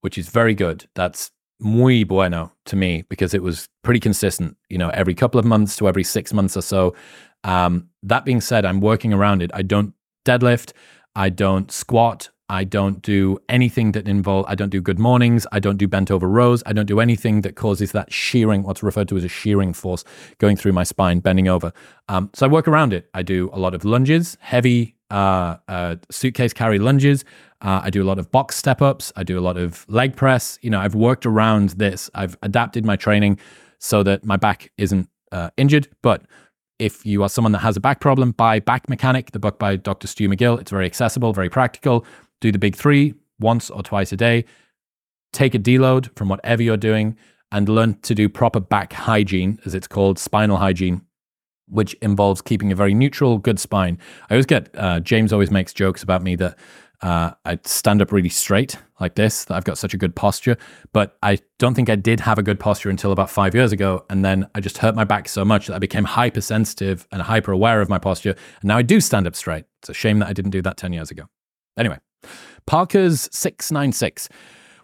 which is very good. That's muy bueno to me because it was pretty consistent, you know, every couple of months to every six months or so. Um, that being said, I'm working around it. I don't deadlift, I don't squat, I don't do anything that involve. I don't do good mornings. I don't do bent over rows. I don't do anything that causes that shearing, what's referred to as a shearing force, going through my spine, bending over. Um, so I work around it. I do a lot of lunges, heavy uh, uh, suitcase carry lunges. Uh, I do a lot of box step ups. I do a lot of leg press. You know, I've worked around this. I've adapted my training so that my back isn't uh, injured. But if you are someone that has a back problem, buy Back Mechanic, the book by Dr. Stu McGill. It's very accessible, very practical. Do the big three once or twice a day. Take a deload from whatever you're doing and learn to do proper back hygiene, as it's called, spinal hygiene which involves keeping a very neutral, good spine. I always get uh, James always makes jokes about me that uh, I stand up really straight like this, that I've got such a good posture. But I don't think I did have a good posture until about five years ago. And then I just hurt my back so much that I became hypersensitive and hyper aware of my posture. And now I do stand up straight. It's a shame that I didn't do that 10 years ago. Anyway, Parker's 696.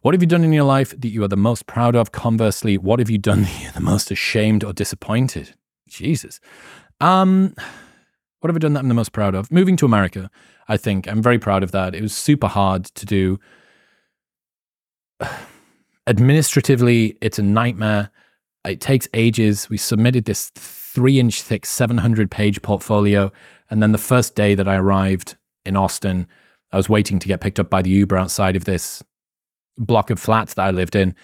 What have you done in your life that you are the most proud of? Conversely, what have you done that you're the most ashamed or disappointed? Jesus. Um, what have I done that I'm the most proud of? Moving to America, I think. I'm very proud of that. It was super hard to do. Administratively, it's a nightmare. It takes ages. We submitted this three inch thick, 700 page portfolio. And then the first day that I arrived in Austin, I was waiting to get picked up by the Uber outside of this block of flats that I lived in.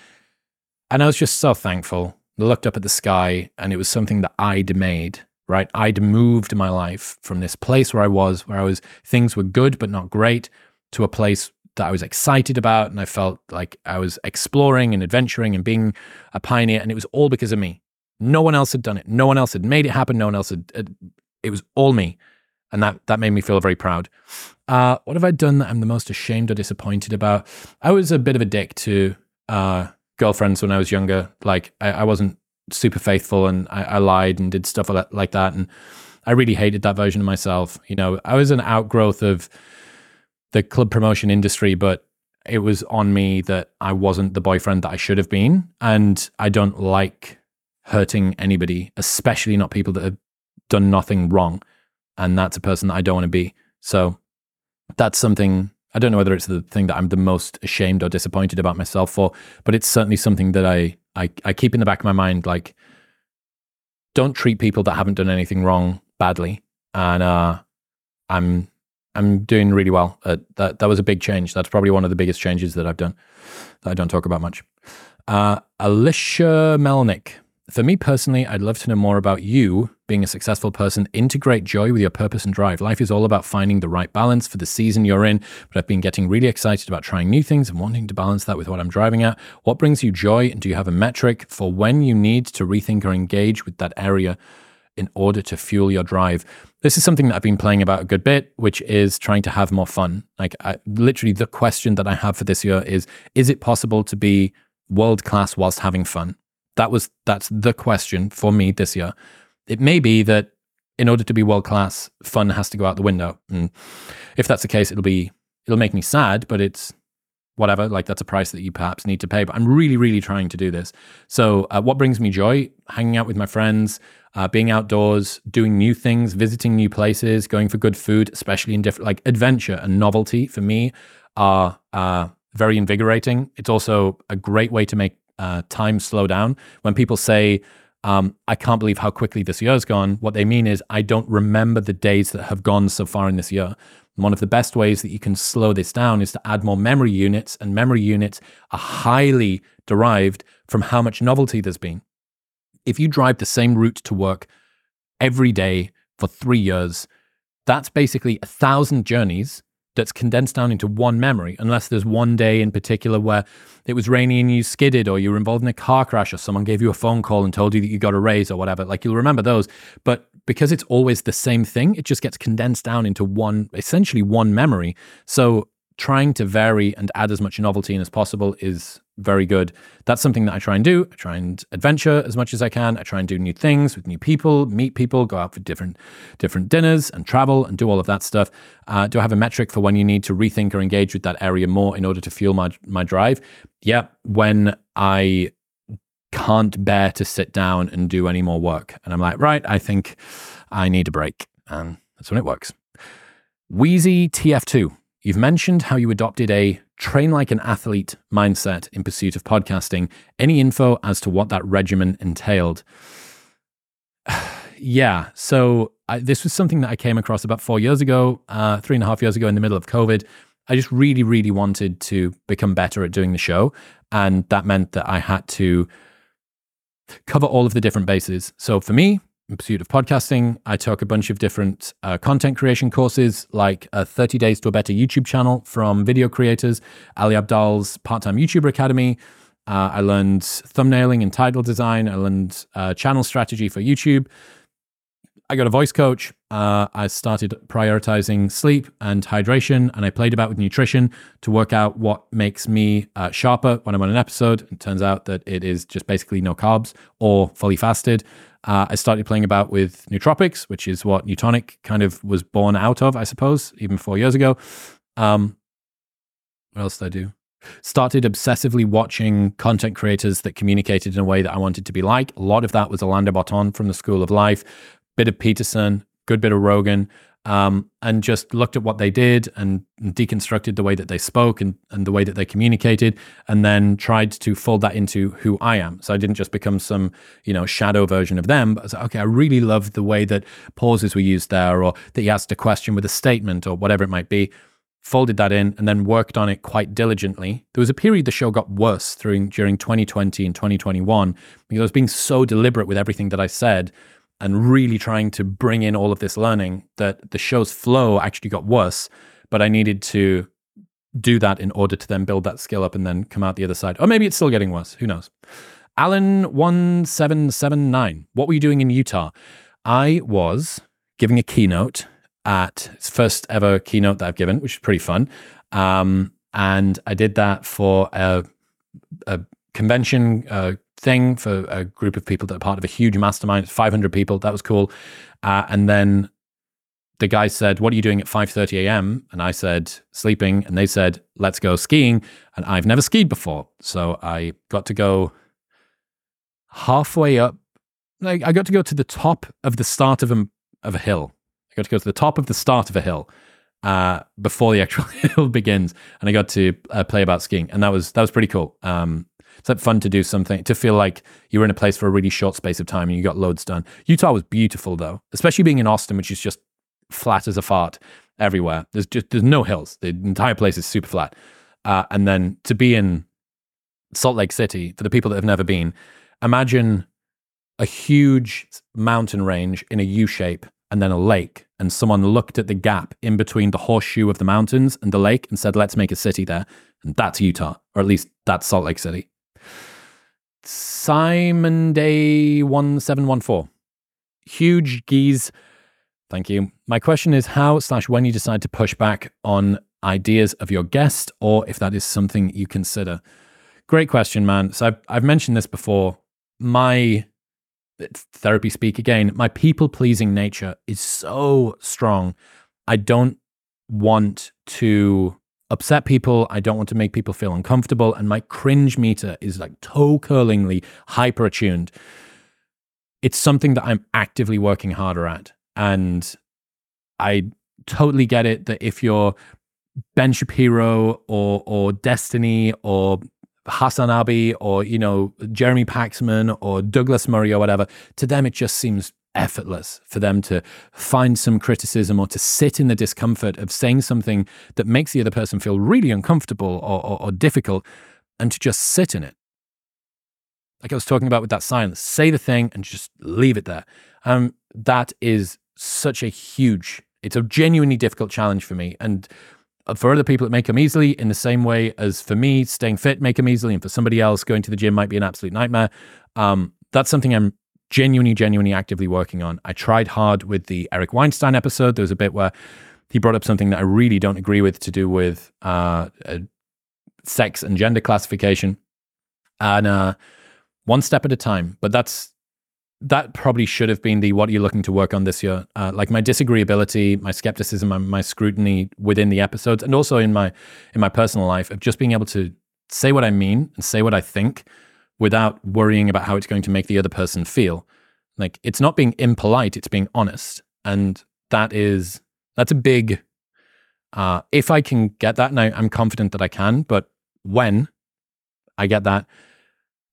And I was just so thankful looked up at the sky and it was something that I'd made, right? I'd moved my life from this place where I was, where I was, things were good but not great, to a place that I was excited about and I felt like I was exploring and adventuring and being a pioneer. And it was all because of me. No one else had done it. No one else had made it happen. No one else had, had it was all me. And that, that made me feel very proud. Uh, what have I done that I'm the most ashamed or disappointed about? I was a bit of a dick to uh, girlfriends when I was younger. Like I, I wasn't super faithful and I, I, lied and did stuff like that. And I really hated that version of myself. You know, I was an outgrowth of the club promotion industry, but it was on me that I wasn't the boyfriend that I should have been. And I don't like hurting anybody, especially not people that have done nothing wrong. And that's a person that I don't want to be. So that's something I don't know whether it's the thing that I'm the most ashamed or disappointed about myself for, but it's certainly something that I, I, I keep in the back of my mind. Like, don't treat people that haven't done anything wrong badly. And uh, I'm I'm doing really well. Uh, that that was a big change. That's probably one of the biggest changes that I've done that I don't talk about much. Uh, Alicia Melnick for me personally, I'd love to know more about you being a successful person. Integrate joy with your purpose and drive. Life is all about finding the right balance for the season you're in, but I've been getting really excited about trying new things and wanting to balance that with what I'm driving at. What brings you joy? And do you have a metric for when you need to rethink or engage with that area in order to fuel your drive? This is something that I've been playing about a good bit, which is trying to have more fun. Like, I, literally, the question that I have for this year is Is it possible to be world class whilst having fun? That was that's the question for me this year. It may be that in order to be world class, fun has to go out the window. And if that's the case, it'll be it'll make me sad, but it's whatever. Like that's a price that you perhaps need to pay. But I'm really, really trying to do this. So, uh, what brings me joy? Hanging out with my friends, uh, being outdoors, doing new things, visiting new places, going for good food, especially in different like adventure and novelty for me are uh, very invigorating. It's also a great way to make uh, time slow down. When people say, um, I can't believe how quickly this year's gone, what they mean is, I don't remember the days that have gone so far in this year. one of the best ways that you can slow this down is to add more memory units, and memory units are highly derived from how much novelty there's been. If you drive the same route to work every day for three years, that's basically a thousand journeys that's condensed down into one memory, unless there's one day in particular where it was rainy and you skidded, or you were involved in a car crash, or someone gave you a phone call and told you that you got a raise or whatever. Like you'll remember those. But because it's always the same thing, it just gets condensed down into one, essentially one memory. So trying to vary and add as much novelty in as possible is very good. That's something that I try and do. I try and adventure as much as I can. I try and do new things with new people, meet people, go out for different different dinners and travel and do all of that stuff. Uh, do I have a metric for when you need to rethink or engage with that area more in order to fuel my my drive? Yeah, when I can't bear to sit down and do any more work, and I'm like, right, I think I need a break, and that's when it works. Wheezy TF2. You've mentioned how you adopted a train like an athlete mindset in pursuit of podcasting. Any info as to what that regimen entailed? yeah, so I, this was something that I came across about four years ago, uh, three and a half years ago in the middle of COVID. I just really, really wanted to become better at doing the show. And that meant that I had to cover all of the different bases. So for me, in pursuit of podcasting. I took a bunch of different uh, content creation courses, like uh, 30 Days to a Better YouTube channel from video creators, Ali Abdaal's Part Time YouTuber Academy. Uh, I learned thumbnailing and title design. I learned uh, channel strategy for YouTube. I got a voice coach. Uh, I started prioritizing sleep and hydration, and I played about with nutrition to work out what makes me uh, sharper when I'm on an episode. It turns out that it is just basically no carbs or fully fasted. Uh, I started playing about with nootropics, which is what Neutonic kind of was born out of, I suppose, even four years ago. Um, what else did I do? Started obsessively watching content creators that communicated in a way that I wanted to be like. A lot of that was Alain de Botton from the School of Life, bit of Peterson, good bit of Rogan um, and just looked at what they did and deconstructed the way that they spoke and, and the way that they communicated, and then tried to fold that into who I am. So I didn't just become some, you know, shadow version of them, but I was like, okay, I really love the way that pauses were used there, or that he asked a question with a statement, or whatever it might be. Folded that in and then worked on it quite diligently. There was a period the show got worse during during 2020 and 2021 because I was being so deliberate with everything that I said and really trying to bring in all of this learning that the show's flow actually got worse but i needed to do that in order to then build that skill up and then come out the other side. Or maybe it's still getting worse. Who knows? Alan1779, what were you doing in Utah? I was giving a keynote at its first ever keynote that I've given, which is pretty fun. Um, and I did that for a, a convention uh, thing for a group of people that are part of a huge mastermind, 500 people. That was cool. Uh, and then the guy said, "What are you doing at 5:30 a.m.?" And I said, "Sleeping." And they said, "Let's go skiing." And I've never skied before, so I got to go halfway up. Like I got to go to the top of the start of a of a hill. I got to go to the top of the start of a hill uh, before the actual hill begins, and I got to uh, play about skiing, and that was that was pretty cool. Um, it's fun to do something to feel like you were in a place for a really short space of time and you got loads done. Utah was beautiful though, especially being in Austin, which is just flat as a fart everywhere. There's just there's no hills. The entire place is super flat. Uh, and then to be in Salt Lake City, for the people that have never been, imagine a huge mountain range in a U shape and then a lake. And someone looked at the gap in between the horseshoe of the mountains and the lake and said, let's make a city there. And that's Utah, or at least that's Salt Lake City. Simon Day 1714. Huge geese Thank you. My question is how slash when you decide to push back on ideas of your guest, or if that is something you consider. Great question, man. So I've, I've mentioned this before. My therapy speak again, my people pleasing nature is so strong. I don't want to upset people. I don't want to make people feel uncomfortable. And my cringe meter is like toe curlingly hyper attuned. It's something that I'm actively working harder at. And I totally get it that if you're Ben Shapiro or or Destiny or Hasanabi or you know Jeremy Paxman or Douglas Murray or whatever, to them it just seems effortless for them to find some criticism or to sit in the discomfort of saying something that makes the other person feel really uncomfortable or, or, or difficult and to just sit in it. Like I was talking about with that silence, say the thing and just leave it there. Um, that is such a huge, it's a genuinely difficult challenge for me. And for other people, it may come easily in the same way as for me, staying fit may come easily. And for somebody else, going to the gym might be an absolute nightmare. Um, that's something I'm genuinely, genuinely actively working on. I tried hard with the Eric Weinstein episode. There was a bit where he brought up something that I really don't agree with to do with uh, uh, sex and gender classification. And uh, one step at a time. But that's that probably should have been the what are you looking to work on this year uh, like my disagreeability my skepticism my, my, scrutiny within the episodes and also in my in my personal life of just being able to say what i mean and say what i think without worrying about how it's going to make the other person feel. Like it's not being impolite it's being honest. And that is that's a big uh, if i can get that and I, i'm confident that i can but when i get that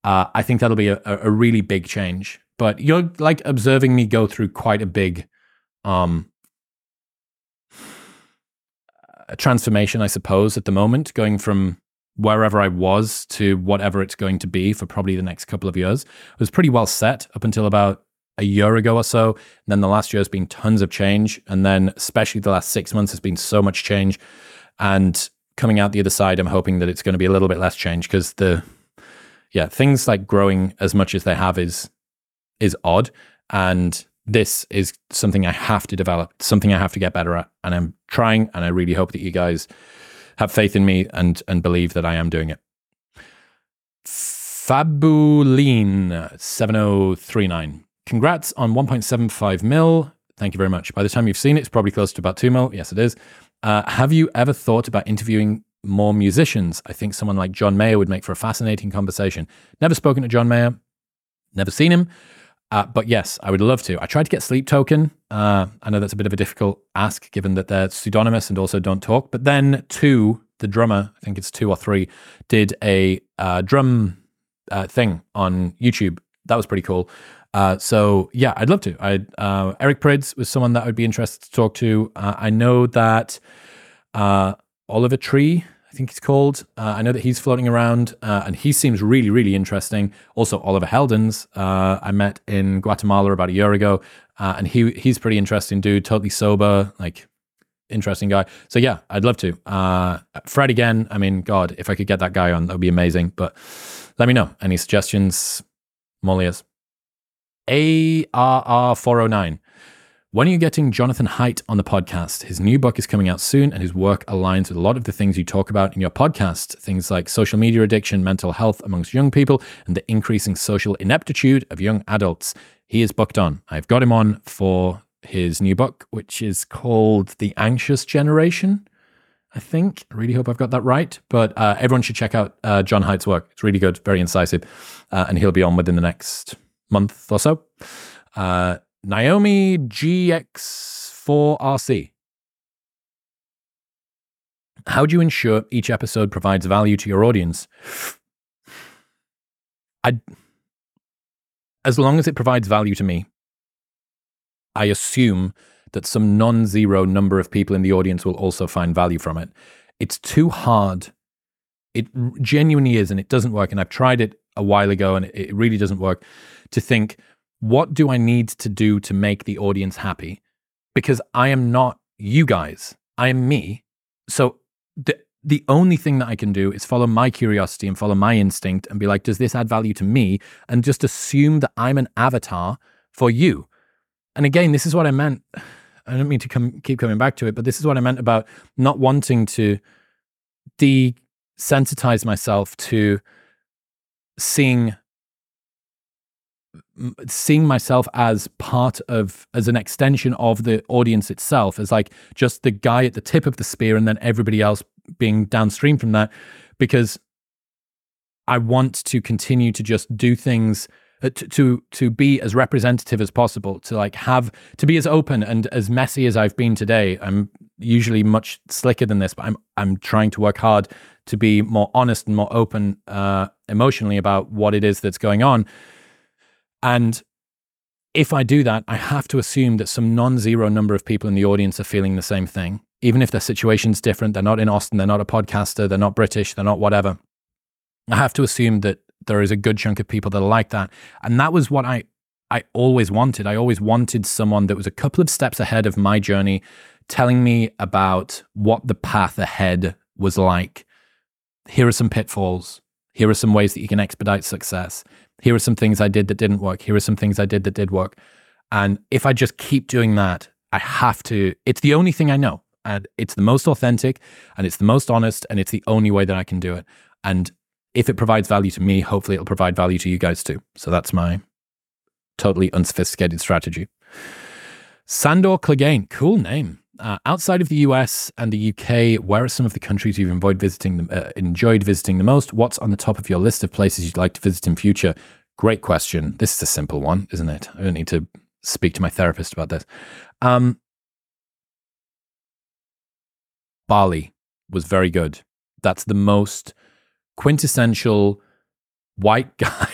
uh, i think that'll be a, a really big change. But you're like observing me go through quite a big um a transformation, I suppose, at the moment, going from wherever I was to whatever it's going to be for probably the next couple of years. It was pretty well set up until about a year ago or so. And then the last year has been tons of change. And then, especially the last six months, has been so much change. And coming out the other side, I'm hoping that it's going to be a little bit less change because the, yeah, things like growing as much as they have is is odd. And this is something I have to develop, something I have to get better at. And I'm trying. And I really hope that you guys have faith in me and, and believe that I am doing it. Fabuline7039. Congrats on 1.75 mil. Thank you very much. By the time you've seen it, it's probably close to about 2 mil. Yes, it is. Uh, have you ever thought about interviewing more musicians? I think someone like John Mayer would make for a fascinating conversation. Never spoken to John Mayer, never seen him. Uh, but yes, I would love to. I tried to get Sleep Token. Uh, I know that's a bit of a difficult ask given that they're pseudonymous and also don't talk. But then two, the drummer, I think it's two or three, did a uh, drum uh, thing on YouTube. That was pretty cool. Uh, so yeah, I'd love to. I uh, Eric Prydz was someone that I would be interested to talk to. I know that Oliver Tree I think he's called. Uh, I know that he's floating around uh, and he seems really, really interesting. Also, Oliver Heldens, uh, I met in Guatemala about a year ago, uh, and he he's pretty interesting dude, totally sober, like interesting guy. So yeah, I'd love to. Uh, Fred again. I mean, God, if I could get that guy on, that would be amazing. But let me know any suggestions. Molliers. ARR409. When are you getting Jonathan Haidt on the podcast? His new book is coming out soon, and his work aligns with a lot of the things you talk about in your podcast. Things like social media addiction, mental health amongst young people, and the increasing social ineptitude of young adults. He is booked on. I've got him on for his new book, which is called The Anxious Generation. I think. I really hope I've got that right. But uh, everyone should check out uh, John Haidt's work. It's really good, very incisive. Uh, and he'll be on within the next month or so. Naomi GX4RC. How do you ensure each episode provides value to your audience? I, as long as it provides value to me, I assume that some non zero number of people in the audience will also find value from it. It's too hard. It genuinely is, and it doesn't work. And I've tried it a while ago, and it really doesn't work to think, what do I need to do to make the audience happy? Because I am not you guys, I am me. So the the only thing that I can do is follow my curiosity and follow my instinct and be like, does this add value to me? And just assume that I'm an avatar for you. And again, this is what I meant. I don't mean to come, keep coming back to it, but this is what I meant about not wanting to desensitize myself to seeing seeing myself as part of as an extension of the audience itself as like just the guy at the tip of the spear and then everybody else being downstream from that because i want to continue to just do things uh, to, to be as representative as possible to like have to be as open and as messy as I've been today. I'm usually much slicker than this but I'm I'm trying to work hard to be more honest and more open uh, emotionally about what it is that's going on and if I do that, I have to assume that some non zero number of people in the audience are feeling the same thing. Even if their situation's different, they're not in Austin, they're not a podcaster, they're not British, they're not whatever. I have to assume that there is a good chunk of people that are like that. And that was what I, I always wanted. I always wanted someone that was a couple of steps ahead of my journey, telling me about what the path ahead was like. Here are some pitfalls. Here are some ways that you can expedite success. Here are some things I did that didn't work. Here are some things I did that did work. And if I just keep doing that, I have to, it's the only thing I know. And it's the most authentic and it's the most honest and it's the only way that I can do it. And if it provides value to me, hopefully it'll provide value to you guys too. So that's my totally unsophisticated strategy. Sandor Clegane, cool name. Uh, outside of the US and the UK, where are some of the countries you've enjoyed visiting, uh, enjoyed visiting the most? What's on the top of your list of places you'd like to visit in future? Great question. This is a simple one, isn't it? I don't need to speak to my therapist about this. Um, Bali was very good. That's the most quintessential white guy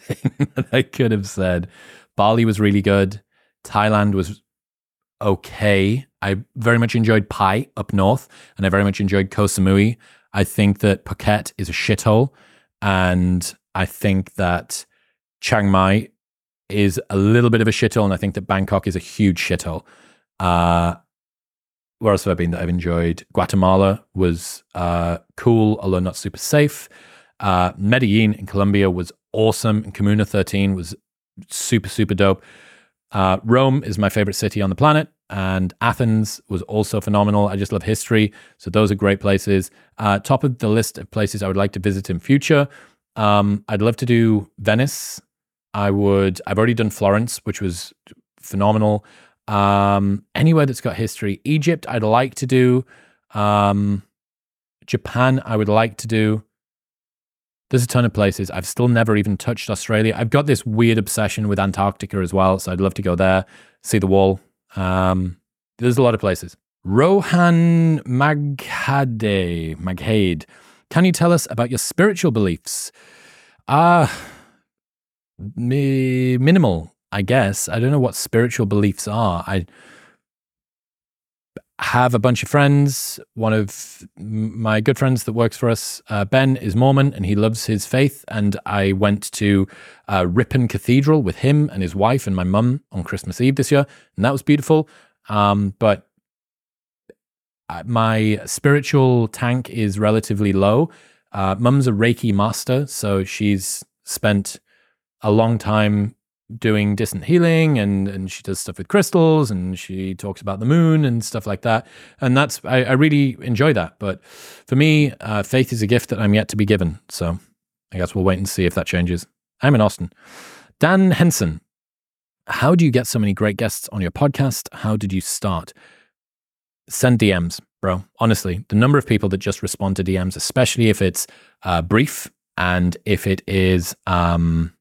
thing that I could have said. Bali was really good. Thailand was okay. I very much enjoyed Pai up north, and I very much enjoyed Koh Samui. I think that Phuket is a shithole, and I think that Chiang Mai is a little bit of a shithole, and I think that Bangkok is a huge shithole. Uh, where else have I been that I've enjoyed? Guatemala was uh, cool, although not super safe. Uh, Medellin in Colombia was awesome, and Comuna 13 was super, super dope. Uh, Rome is my favorite city on the planet, and Athens was also phenomenal. I just love history, so those are great places. Uh, top of the list of places I would like to visit in future. Um, I'd love to do Venice. I would. I've already done Florence, which was phenomenal. Um, anywhere that's got history. Egypt, I'd like to do. Um, Japan, I would like to do. There's a ton of places. I've still never even touched Australia. I've got this weird obsession with Antarctica as well, so I'd love to go there, see the wall. Um, there's a lot of places. Rohan Maghade, Maghade, can you tell us about your spiritual beliefs? Ah, uh, mi- minimal, I guess. I don't know what spiritual beliefs are. I have a bunch of friends. One of my good friends that works for us, uh, Ben, is Mormon and he loves his faith. And I went to uh, Ripon Cathedral with him and his wife and my mum on Christmas Eve this year. And that was beautiful. Um, but uh, my spiritual tank is relatively low. Uh, Mum's a Reiki master, so she's spent a long time doing distant healing and and she does stuff with crystals and she talks about the moon and stuff like that. And that's i, I really enjoy that. But for me uh, faith is a gift that i'm yet to be given. So i guess we'll wait and see if that changes. I'm in austin. Dan henson how do you get so many great guests on your podcast? How did you start? Send dms bro. Honestly the number of people that just respond to dms especially if it's uh, brief and if it is um,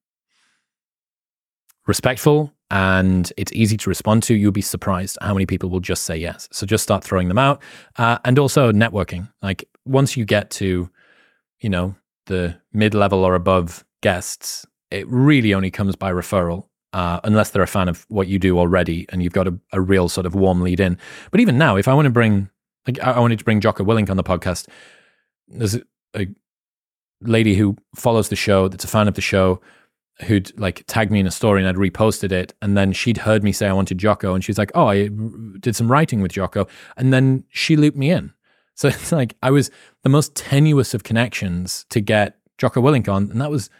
respectful and it's easy to respond to, you'll be surprised how many people will just say yes. So just start throwing them out. Uh, and also networking. Like once you get to, you know, the mid level or above guests, it really only comes by referral. Uh, unless they're a fan of what you do already and you've got a, a real sort of warm lead in. But even now, if I want to bring, like, I wanted to bring Jocko Willink on the podcast, there's a, a lady who follows the show, that's a fan of the show, who'd like tagged me in a story and I'd reposted it. And then she'd heard me say I wanted Jocko and she's like, oh, I did some writing with Jocko. And then she looped me in. So it's like I was the most tenuous of connections to get Jocko Willink on. And that was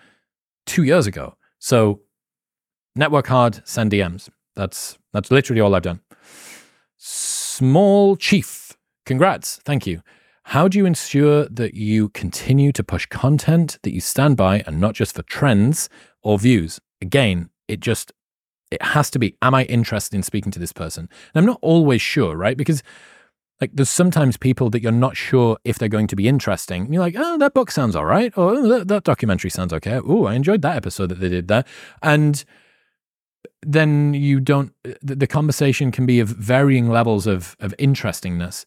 two years ago. So network hard, send DMs. That's that's literally all I've done. Small Chief, congrats. Thank you. How do you ensure that you continue to push content that you stand by and not just for trends or views? Again, it just it has to be am I interested in speaking to this person? And I'm not always sure, right? Because like there's sometimes people that you're not sure if they're going to be interesting. And you're like, oh, that book sounds all right. Or oh, that, that documentary sounds okay. Oh, I enjoyed that episode that they did there. And then you don't, the, the conversation can be of varying levels of, of interestingness.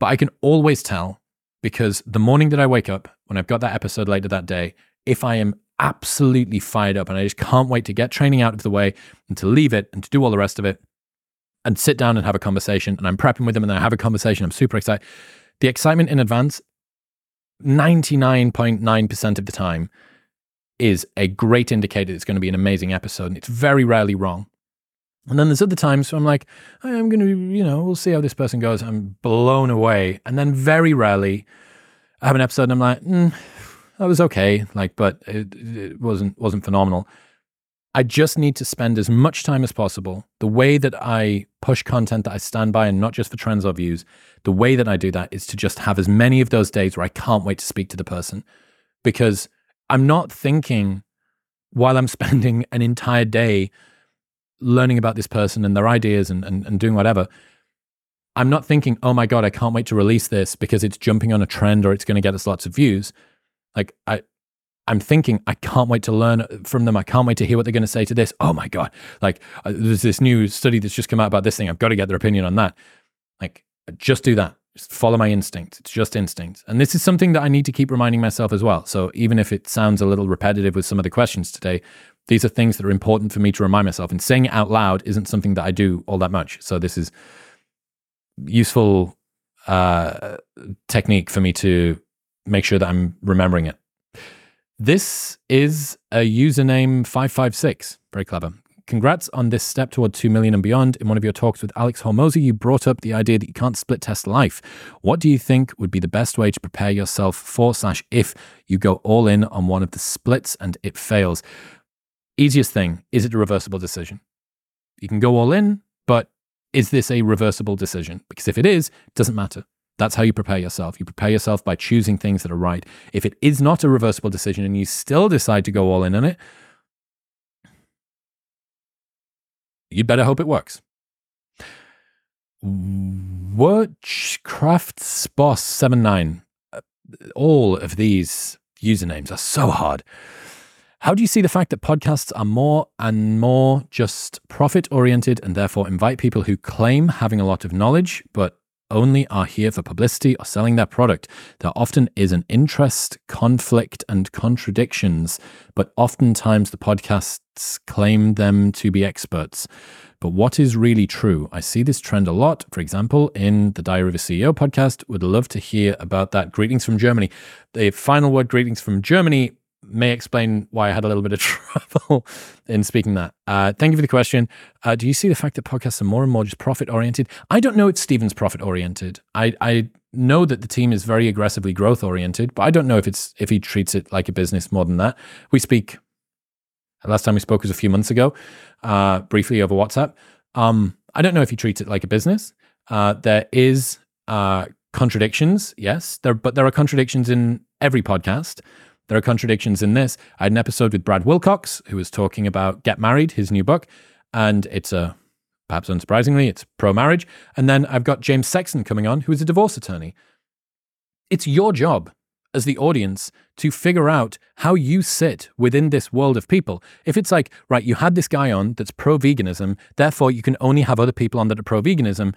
But I can always tell because the morning that I wake up, when I've got that episode later that day, if I am absolutely fired up and I just can't wait to get training out of the way and to leave it and to do all the rest of it and sit down and have a conversation and I'm prepping with them and I have a conversation, I'm super excited. The excitement in advance, 99.9% of the time, is a great indicator it's going to be an amazing episode. And it's very rarely wrong. And then there's other times where I'm like, I'm going to, you know, we'll see how this person goes. I'm blown away. And then very rarely I have an episode and I'm like, mm, that was okay. Like, but it, it wasn't, wasn't phenomenal. I just need to spend as much time as possible. The way that I push content that I stand by and not just for trends or views, the way that I do that is to just have as many of those days where I can't wait to speak to the person because I'm not thinking while I'm spending an entire day learning about this person and their ideas and, and, and doing whatever, I'm not thinking, oh my God, I can't wait to release this because it's jumping on a trend or it's going to get us lots of views. Like I, I'm thinking, I can't wait to learn from them. I can't wait to hear what they're going to say to this. Oh my God. Like uh, there's this new study that's just come out about this thing. I've got to get their opinion on that. Like just do that. Just follow my instinct. It's just instinct. And this is something that I need to keep reminding myself as well. So even if it sounds a little repetitive with some of the questions today, these are things that are important for me to remind myself. And saying it out loud isn't something that I do all that much. So this is useful uh, technique for me to make sure that I'm remembering it. This is a username 556. Very clever. Congrats on this step toward 2 million and beyond. In one of your talks with Alex Hormozi, you brought up the idea that you can't split test life. What do you think would be the best way to prepare yourself for slash if you go all in on one of the splits and it fails? Easiest thing is it a reversible decision? You can go all in, but is this a reversible decision? Because if it is, it doesn't matter. That's how you prepare yourself. You prepare yourself by choosing things that are right. If it is not a reversible decision and you still decide to go all in on it, you'd better hope it works. Watchcrafts Boss 79. Uh, all of these usernames are so hard. How do you see the fact that podcasts are more and more just profit oriented and therefore invite people who claim having a lot of knowledge but only are here for publicity or selling their product? There often is an interest, conflict, and contradictions, but oftentimes the podcasts claim them to be experts. But what is really true? I see this trend a lot. For example, in the Diary of a CEO podcast, would love to hear about that. Greetings from Germany. The final word, greetings from Germany may explain why I had a little bit of trouble in speaking that. Uh, thank you for the question. Uh, do you see the fact that podcasts are more and more just profit oriented? I don't know if Stephen's profit oriented. I, I know that the team is very aggressively growth oriented, but I don't know if it's if he treats it like a business more than that. We speak. Last time we spoke was a few months ago, uh, briefly over WhatsApp. Um, I don't know if he treats it like a business. Uh, there is uh, contradictions, yes, there, but there are contradictions in every podcast. There are contradictions in this. I had an episode with Brad Wilcox, who was talking about Get Married, his new book, and it's a perhaps unsurprisingly, it's pro marriage. And then I've got James Sexton coming on, who is a divorce attorney. It's your job as the audience to figure out how you sit within this world of people. If it's like, right, you had this guy on that's pro veganism, therefore you can only have other people on that are pro veganism,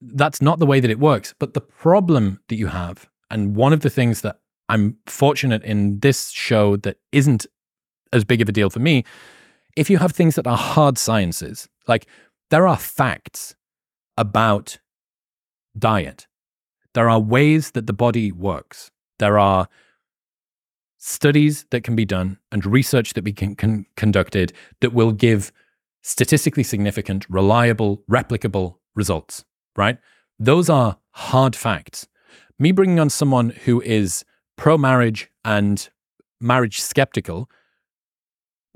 that's not the way that it works. But the problem that you have, and one of the things that I'm fortunate in this show that isn't as big of a deal for me. If you have things that are hard sciences, like there are facts about diet, there are ways that the body works, there are studies that can be done and research that be can, can conducted that will give statistically significant, reliable, replicable results, right? Those are hard facts. Me bringing on someone who is pro marriage and marriage skeptical,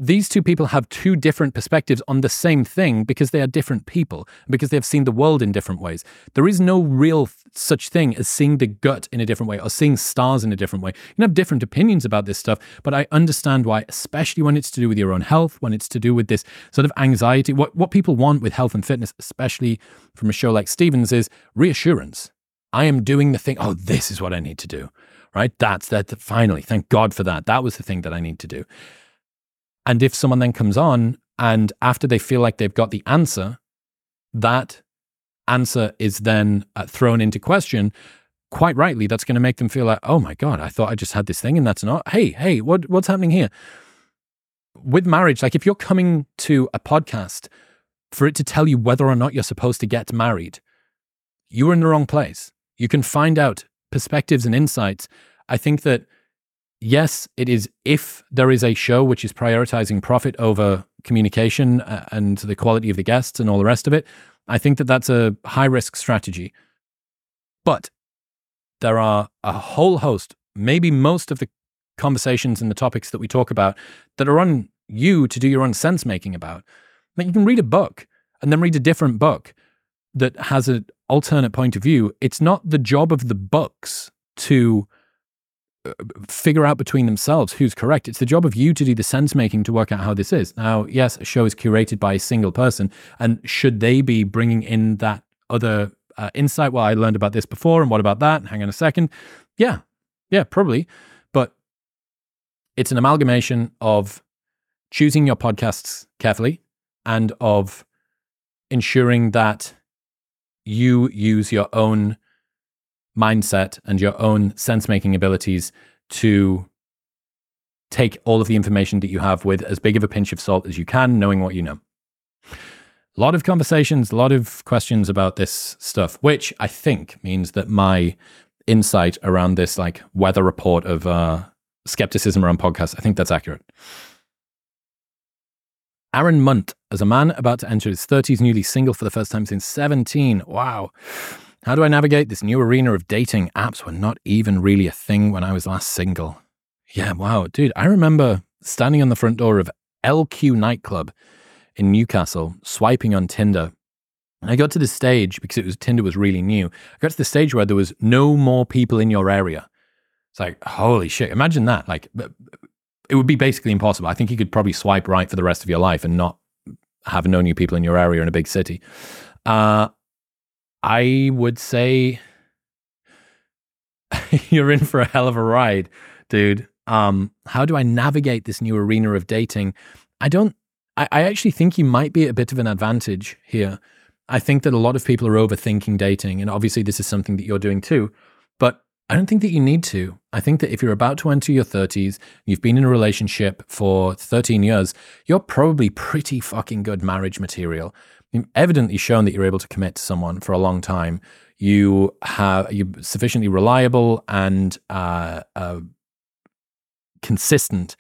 these two people have two different perspectives on the same thing because they are different people, because they have seen the world in different ways. There is no real such thing as seeing the gut in a different way or seeing stars in a different way. You can have different opinions about this stuff, but I understand why, especially when it's to do with your own health, when it's to do with this sort of anxiety. What, what people want with health and fitness, especially from a show like Stevens, is reassurance. I am doing the thing. Oh, this is what I need to do right? That's that. Finally, thank God for that. That was the thing that I need to do. And if someone then comes on and after they feel like they've got the answer, that answer is then uh, thrown into question. Quite rightly, that's going to make them feel like, oh my God, I thought I just had this thing and that's not. Hey, hey, what, what's happening here? With marriage, like if you're coming to a podcast for it to tell you whether or not you're supposed to get married, you're in the wrong place. You can find out perspectives and insights, I think that yes, it is if there is a show which is prioritizing profit over communication uh, and the quality of the guests and all the rest of it, I think that that's a high risk strategy. But there are a whole host, maybe most of the conversations and the topics that we talk about that are on you to do your own sense making about. Like you can read a book and then read a different book that has an alternate point of view, it's not the job of the books to uh, figure out between themselves who's correct. It's the job of you to do the sense making to work out how this is. Now, yes, a show is curated by a single person, and should they be bringing in that other uh, insight? Well, I learned about this before, and what about that? Hang on a second. Yeah, yeah, probably. But it's an amalgamation of choosing your podcasts carefully and of ensuring that you use your own mindset and your own sense making abilities to take all of the information that you have with as big of a pinch of salt as you can, knowing what you know. A lot of conversations, a lot of questions about this stuff, which I think means that my insight around this like weather report of uh, skepticism around podcasts, I think that's accurate. Aaron Munt, as a man about to enter his 30s, newly single for the first time since 17. Wow. How do I navigate this new arena of dating? Apps were not even really a thing when I was last single. Yeah, wow. Dude, I remember standing on the front door of LQ nightclub in Newcastle, swiping on Tinder. I got to the stage because it was Tinder was really new. I got to the stage where there was no more people in your area. It's like, holy shit. Imagine that. Like it would be basically impossible. I think you could probably swipe right for the rest of your life and not have no new people in your area in a big city. Uh, I would say you're in for a hell of a ride, dude. Um, how do I navigate this new arena of dating? I don't. I, I actually think you might be at a bit of an advantage here. I think that a lot of people are overthinking dating, and obviously this is something that you're doing too. I don't think that you need to. I think that if you're about to enter your 30s, you've been in a relationship for 13 years, you're probably pretty fucking good marriage material. You've evidently shown that you're able to commit to someone for a long time. You have you're sufficiently reliable and uh, uh, consistent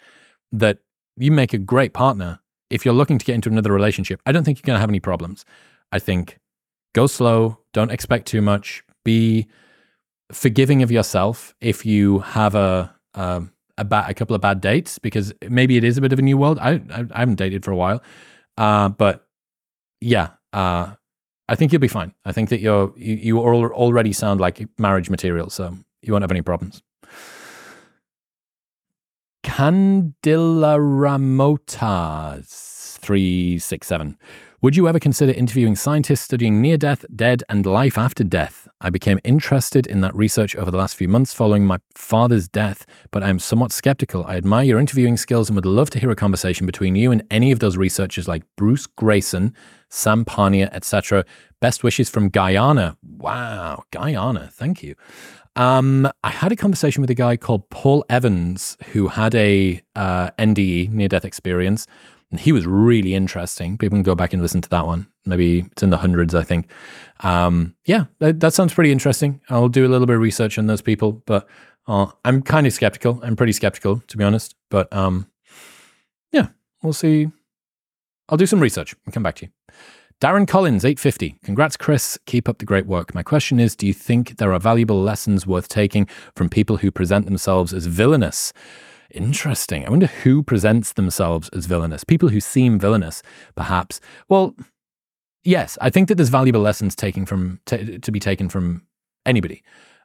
that you make a great partner. If you're looking to get into another relationship, I don't think you're going to have any problems. I think go slow, don't expect too much, be forgiving of yourself if you have a, a a, ba- a couple of bad dates because maybe it is a bit of a new world. I I, I haven't dated for a while, uh, but yeah, uh, I think you'll be fine. I think that you're you, you already sound like marriage material, so you won't have any problems. Candila Ramotas three six seven. Would you ever consider interviewing scientists studying near death, dead, and life after death? I became interested in that research over the last few months following my father's death, but I am somewhat skeptical. I admire your interviewing skills and would love to hear a conversation between you and any of those researchers like Bruce Greyson, Sam Parnia, etc. Best wishes from Guyana. Wow, Guyana. Thank you. Um, I had a conversation with a guy called Paul Evans who had a uh, NDE, near death experience and he was really interesting. People can go back and listen to that one. Maybe it's in the hundreds, I think. Um, yeah, that, that, sounds pretty interesting. I'll do a little bit of research on those people, but uh, I'm kind of skeptical. I'm pretty skeptical, to be honest. But um, yeah, we'll see. I'll do some research and come back to you. Darren Collins, 850. Congrats, Chris. Keep up the great work. My question is Do you think there are valuable lessons worth taking from people who present themselves as villainous? Interesting. I wonder who presents themselves as villainous. People who seem villainous, perhaps. Well, yes, I think that there's valuable lessons taking from t- to be taken from anybody,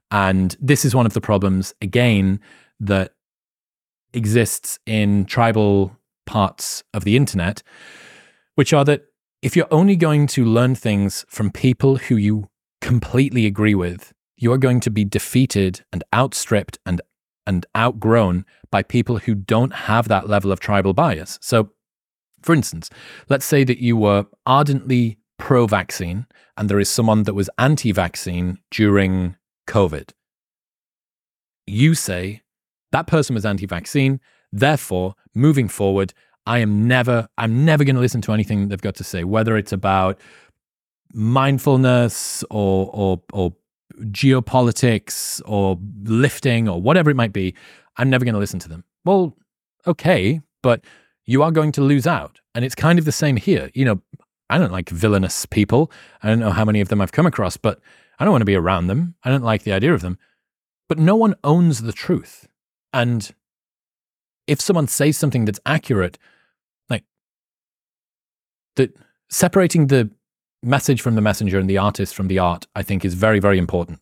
and this is one of the problems again that exists in tribal parts of the internet, which are that if you're only going to learn things from people who you completely agree with, you are going to be defeated and outstripped and and outgrown by people who don't have that level of tribal bias. So, for instance, let's say that you were ardently pro vaccine and there is someone that was anti vaccine during COVID. You say that person was anti vaccine, therefore, moving forward, I am never, I'm never going to listen to anything they've got to say, whether it's about mindfulness or, or, or geopolitics or lifting or whatever it might be, I'm never going to listen to them. Well, okay, but you are going to lose out. And it's kind of the same here. You know, I don't like villainous people. I don't know how many of them I've come across, but I don't want to be around them. I don't like the idea of them. But no one owns the truth. And if someone says something that's accurate, like that separating the message from the messenger and the artist from the art, I think, is very, very important.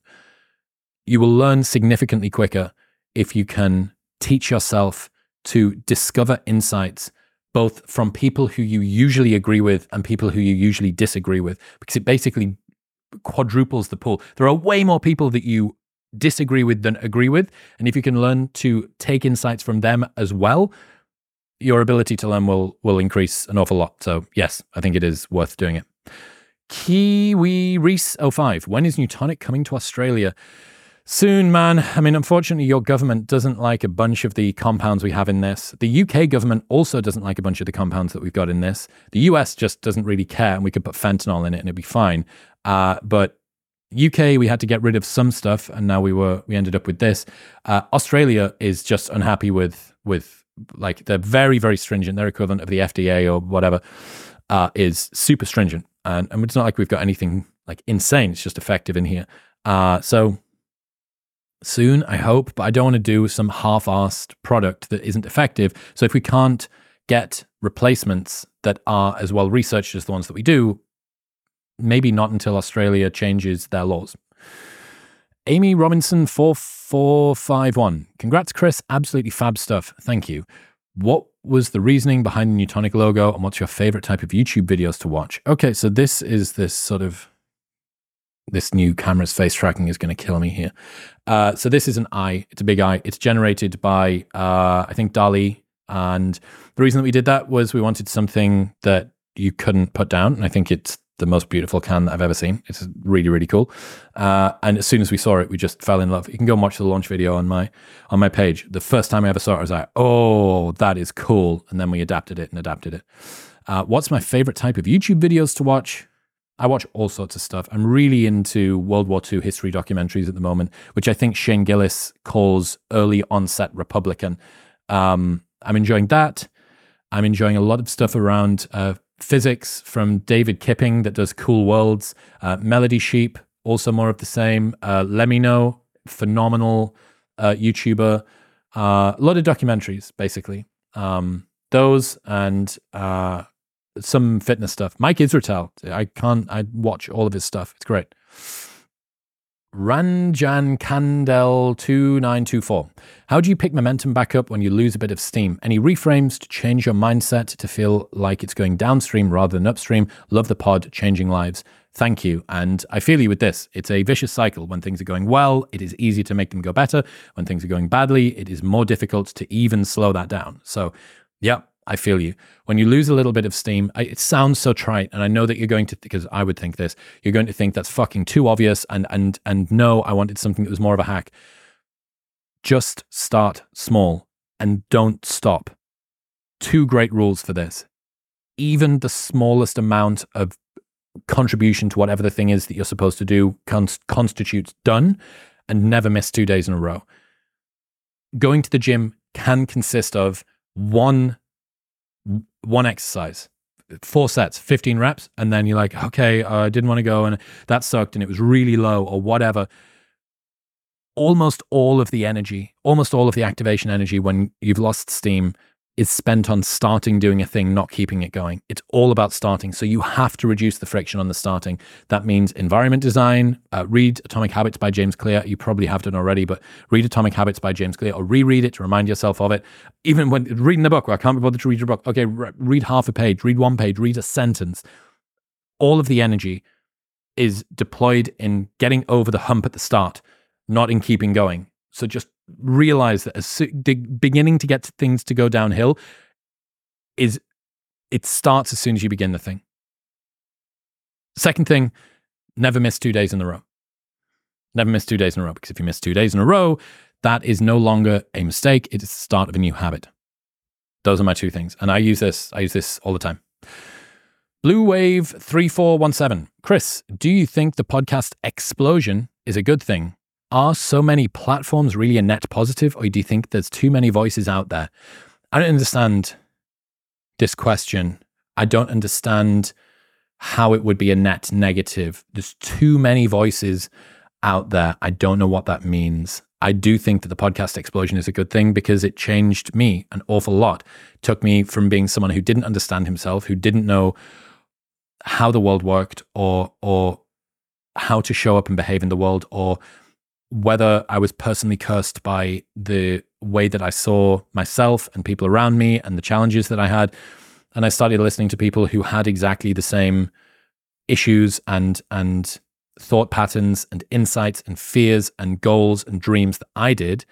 You will learn significantly quicker if you can teach yourself to discover insights both from people who you usually agree with and people who you usually disagree with, because it basically quadruples the pool. There are way more people that you disagree with than agree with. And if you can learn to take insights from them as well, your ability to learn will will increase an awful lot. So yes, I think it is worth doing it. Kiwi Reese 05. When is Neutonic coming to Australia? Soon, man. I mean, unfortunately, your government doesn't like a bunch of the compounds we have in this. The UK government also doesn't like a bunch of the compounds that we've got in this. The US just doesn't really care, and we could put fentanyl in it and it'd be fine. Uh, but UK, we had to get rid of some stuff, and now we were we ended up with this. Uh, Australia is just unhappy with with like they're very very stringent. Their equivalent of the FDA or whatever uh, is super stringent and, and it's not like we've got anything like insane. It's just effective in here. Uh, so soon, I hope, but I don't want to do some half-assed product that isn't effective. So if we can't get replacements that are as well researched as the ones that we do, maybe not until Australia changes their laws. Amy Robinson 4451. Congrats, Chris. Absolutely fab stuff. Thank you. What was the reasoning behind the Neutonic logo and what's your favorite type of YouTube videos to watch? Okay, so this is this sort of this new camera's face tracking is going to kill me here. Uh, so this is an eye. It's a big eye. It's generated by uh, I think DALL-E, and the reason that we did that was we wanted something that you couldn't put down, and I think it's the most beautiful can I've ever seen. It's really, really cool. Uh, and as soon as we saw it, we just fell in love. You can go and watch the launch video on my on my page. The first time I ever saw it, I was like, "Oh, that is cool!" And then we adapted it and adapted it. Uh, what's my favorite type of YouTube videos to watch? I watch all sorts of stuff. I'm really into World War II history documentaries at the moment, which I think Shane Gillis calls early onset Republican. Um, I'm enjoying that. I'm enjoying a lot of stuff around uh, physics from David Kipping that does cool worlds. Uh, Melody Sheep, also more of the same. Uh, Lemmino, phenomenal uh, YouTuber. Uh, a lot of documentaries, basically. Um, those and uh, some fitness stuff. Mike Israetel, I can't, I watch all of his stuff. It's great. Ranjan Kandel 2924. How do you pick momentum back up when you lose a bit of steam? Any reframes to change your mindset to feel like it's going downstream rather than upstream? Love the pod, changing lives. Thank you. And I feel you with this. It's a vicious cycle. When things are going well, it is easy to make them go better. When things are going badly, it is more difficult to even slow that down. So, yeah, I feel you. When you lose a little bit of steam, I, it sounds so trite, and I know that you're going to because I would think this. You're going to think that's fucking too obvious, and and and no, I wanted something that was more of a hack. Just start small and don't stop. Two great rules for this. Even the smallest amount of contribution to whatever the thing is that you're supposed to do constitutes done, and never miss two days in a row. Going to the gym can consist of one one exercise, four sets, 15 reps, and then you're like, okay, I didn't want to go and that sucked and it was really low or whatever. Almost all of the energy, almost all of the activation energy when you've lost steam is spent on starting doing a thing, not keeping it going. It's all about starting. So you have to reduce the friction on the starting. That means environment design. Uh, read Atomic Habits by James Clear. You probably have done already, but read Atomic Habits by James Clear or reread it to remind yourself of it. Even when reading the book, I can't be bothered to read your book. Okay, re- read half a page, read one page, read a sentence. All of the energy is deployed in getting over the hump at the start, not in keeping going. So just realize that as beginning to get things to go downhill is it starts as soon as you begin the thing. Second thing, never miss two days in a row. Never miss two days in a row because if you miss two days in a row, that is no longer a mistake. It is the start of a new habit. Those are my two things. And I use this, I use this all the time. Blue Wave 3417. Chris, do you think the podcast explosion is a good thing are so many platforms really a net positive, or do you think there's too many voices out there? I don't understand this question. I don't understand how it would be a net negative. There's too many voices out there. I don't know what that means. I do think that the podcast explosion is a good thing because it changed me an awful lot. It took me from being someone who didn't understand himself, who didn't know how the world worked or or how to show up and behave in the world or whether I was personally cursed by the way that I saw myself and people around me and the challenges that I had. And I started listening to people who had exactly the same issues and and thought patterns and insights and fears and goals and dreams that I did.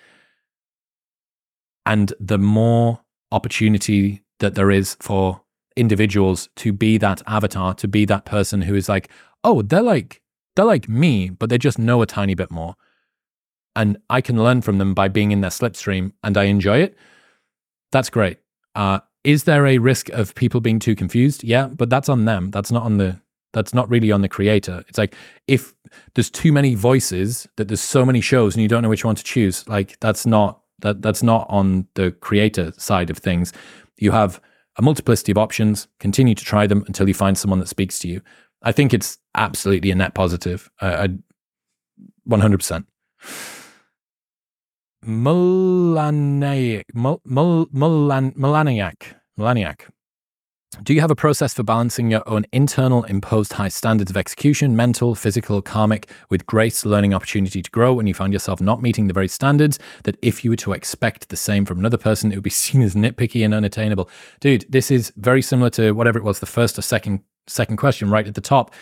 And the more opportunity that there is for individuals to be that avatar, to be that person who is like, oh, they're like they're like me, but they just know a tiny bit more and I can learn from them by being in their slipstream and I enjoy it, that's great. Uh, is there a risk of people being too confused? Yeah, but that's on them. That's not on the that's not really on the creator. It's like if there's too many voices, that there's so many shows and you don't know which one to choose, like that's not that that's not on the creator side of things. You have a multiplicity of options, continue to try them until you find someone that speaks to you. I think it's absolutely a net positive. Uh, I, 100%. Melaniac, Melaniac, Melaniac. Do you have a process for balancing your own internal imposed high standards of execution, mental, physical, karmic, with grace, learning opportunity to grow when you find yourself not meeting the very standards that if you were to expect the same from another person, it would be seen as nitpicky and unattainable? Dude, this is very similar to whatever it was, the first or second second question right at the top.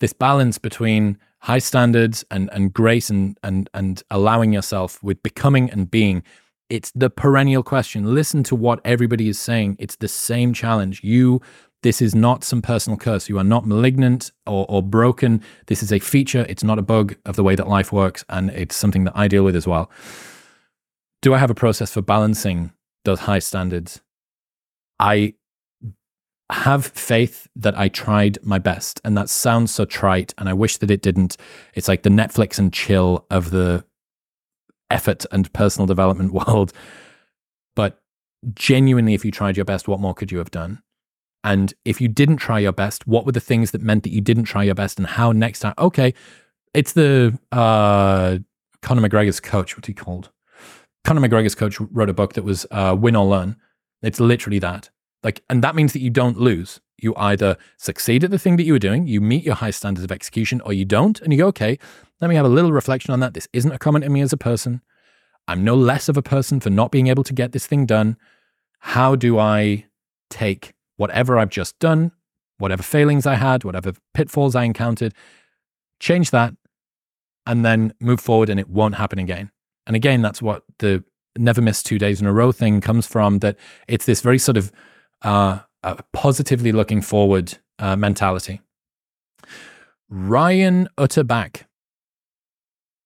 This balance between high standards and and grace and and and allowing yourself with becoming and being it's the perennial question. Listen to what everybody is saying. It's the same challenge. You this is not some personal curse. You are not malignant or, or broken. This is a feature. It's not a bug of the way that life works and it's something that i deal with as well. Do i have a process for balancing those high standards? I have faith that I tried my best. And that sounds so trite. And I wish that it didn't. It's like the Netflix and chill of the effort and personal development world. But genuinely, if you tried your best, what more could you have done? And if you didn't try your best, what were the things that meant that you didn't try your best and how next time? Okay, it's the uh, Conor McGregor's coach. What's he called? Conor McGregor's coach wrote a book that was uh, Win or Learn. It's literally that. Like, and that means that you don't lose. You either succeed at the thing that you were doing, you meet your high standards of execution, or you don't, and you go, okay, let me have a little reflection on that. This isn't a comment on me as a person. I'm no less of a person for not being able to get this thing done. How do I take whatever I've just done, whatever failings I had, whatever pitfalls I encountered, change that, and then move forward, and it won't happen again. And again, that's what the never miss two days in a row thing comes from. That it's this very sort of uh, positively looking forward uh, mentality. Ryan Utterback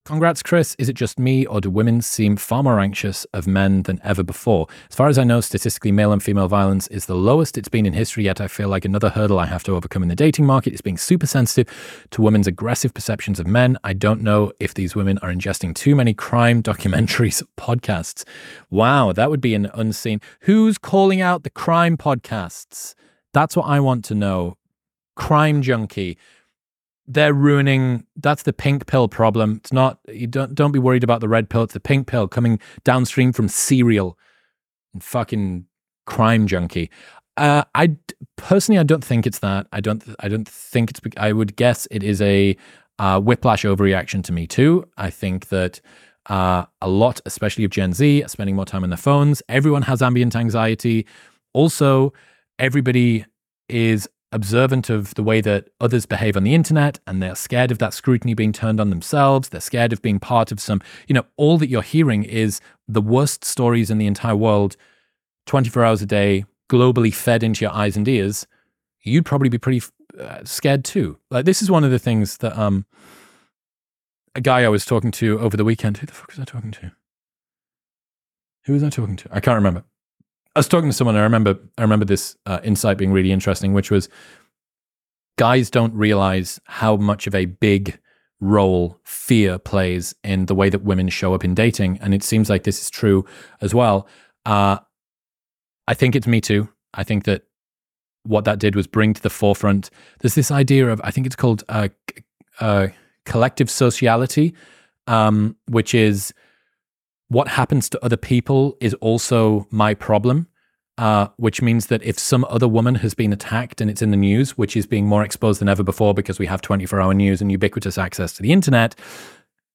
Congrats, Chris. Is it just me, or do women seem far more anxious of men than ever before? As far as I know, statistically, male and female violence is the lowest it's been in history, yet I feel like another hurdle I have to overcome in the dating market is being super sensitive to women's aggressive perceptions of men. I don't know if these women are ingesting too many crime documentaries, podcasts. Wow, that would be an unseen. Who's calling out the crime podcasts? That's what I want to know. Crime junkie they're ruining that's the pink pill problem. It's not you don't don't be worried about the red pill. It's the pink pill coming downstream from Serial and fucking crime junkie. Uh, I personally I don't think it's that. I don't I don't think it's I would guess it is a uh, whiplash overreaction to me too. I think that uh, a lot especially of Gen Z are spending more time on their phones. Everyone has ambient anxiety. Also everybody is observant of the way that others behave on the internet and they're scared of that scrutiny being turned on themselves. They're scared of being part of some, you know, all that you're hearing is the worst stories in the entire world 24 hours a day, globally fed into your eyes and ears. You'd probably be pretty uh, scared too. Like, this is one of the things that um, a guy I was talking to over the weekend, who the fuck was I talking to? Who was I talking to? I can't remember. I was talking to someone. I remember. I remember this uh, insight being really interesting, which was guys don't realize how much of a big role fear plays in the way that women show up in dating, and it seems like this is true as well. Uh, I think it's me too. I think that what that did was bring to the forefront. There's this idea of I think it's called uh, uh, collective sociality, um, which is what happens to other people is also my problem. Uh, which means that if some other woman has been attacked and it's in the news, which is being more exposed than ever before because we have 24 hour news and ubiquitous access to the internet,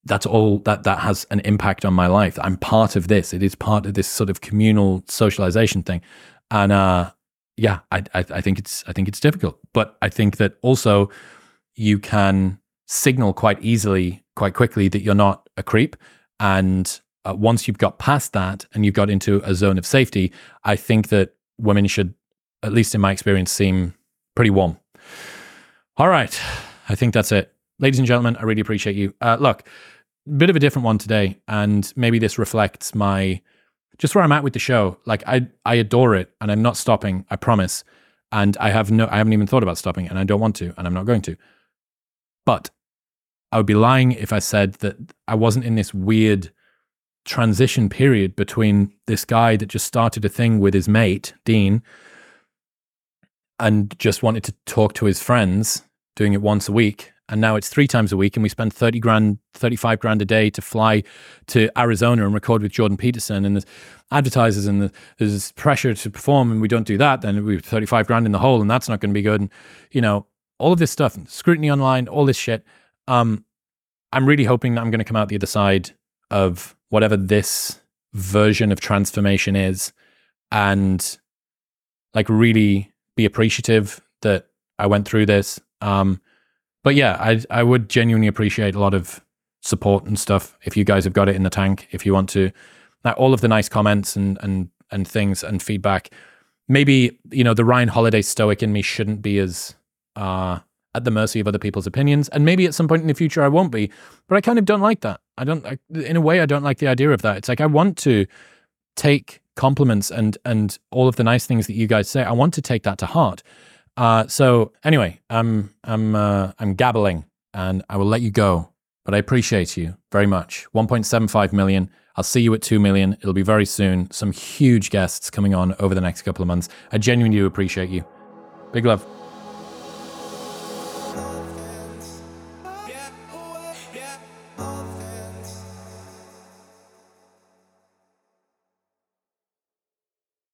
that's all that that has an impact on my life. I'm part of this. It is part of this sort of communal socialization thing. And uh, yeah, I, I, I think it's I think it's difficult. But I think that also you can signal quite easily, quite quickly that you're not a creep. And uh, once you've got past that and you've got into a zone of safety, I think that women should, at least in my experience, seem pretty warm. All right. I think that's it. Ladies and gentlemen, I really appreciate you. Uh, look, bit of a different one today, and maybe this reflects my just where I'm at with the show. Like I I adore it and I'm not stopping, I promise. And I have no I haven't even thought about stopping and I don't want to and I'm not going to. But I would be lying if I said that I wasn't in this weird transition period between this guy that just started a thing with his mate, Dean, and just wanted to talk to his friends, doing it once a week. And now it's three times a week, and we spend 30 grand, 35 grand a day to fly to Arizona and record with Jordan Peterson. And there's advertisers and there's pressure to perform, and we don't do that, then we're 35 grand in the hole, and that's not going to be good. And, you know, all of this stuff, scrutiny online, all this shit. Um, I'm really hoping that I'm going to come out the other side of whatever this version of transformation is and like really be appreciative that I went through this. Um, but yeah, I I would genuinely appreciate a lot of support and stuff if you guys have got it in the tank. If you want to, like all of the nice comments and and and things and feedback. Maybe you know the Ryan Holiday stoic in me shouldn't be as uh, at the mercy of other people's opinions. And maybe at some point in the future I won't be, but I kind of don't like that. I don't, I, in a way, I don't like the idea of that. It's like I want to take compliments and and all of the nice things that you guys say. I want to take that to heart. Uh, so anyway, I'm I'm uh, I'm gabbling, and I will let you go. but I appreciate you very much. 1.75 million. I'll see you at 2 million. It'll be very soon. Some huge guests coming on over the next couple of months. I genuinely do appreciate you. Big love.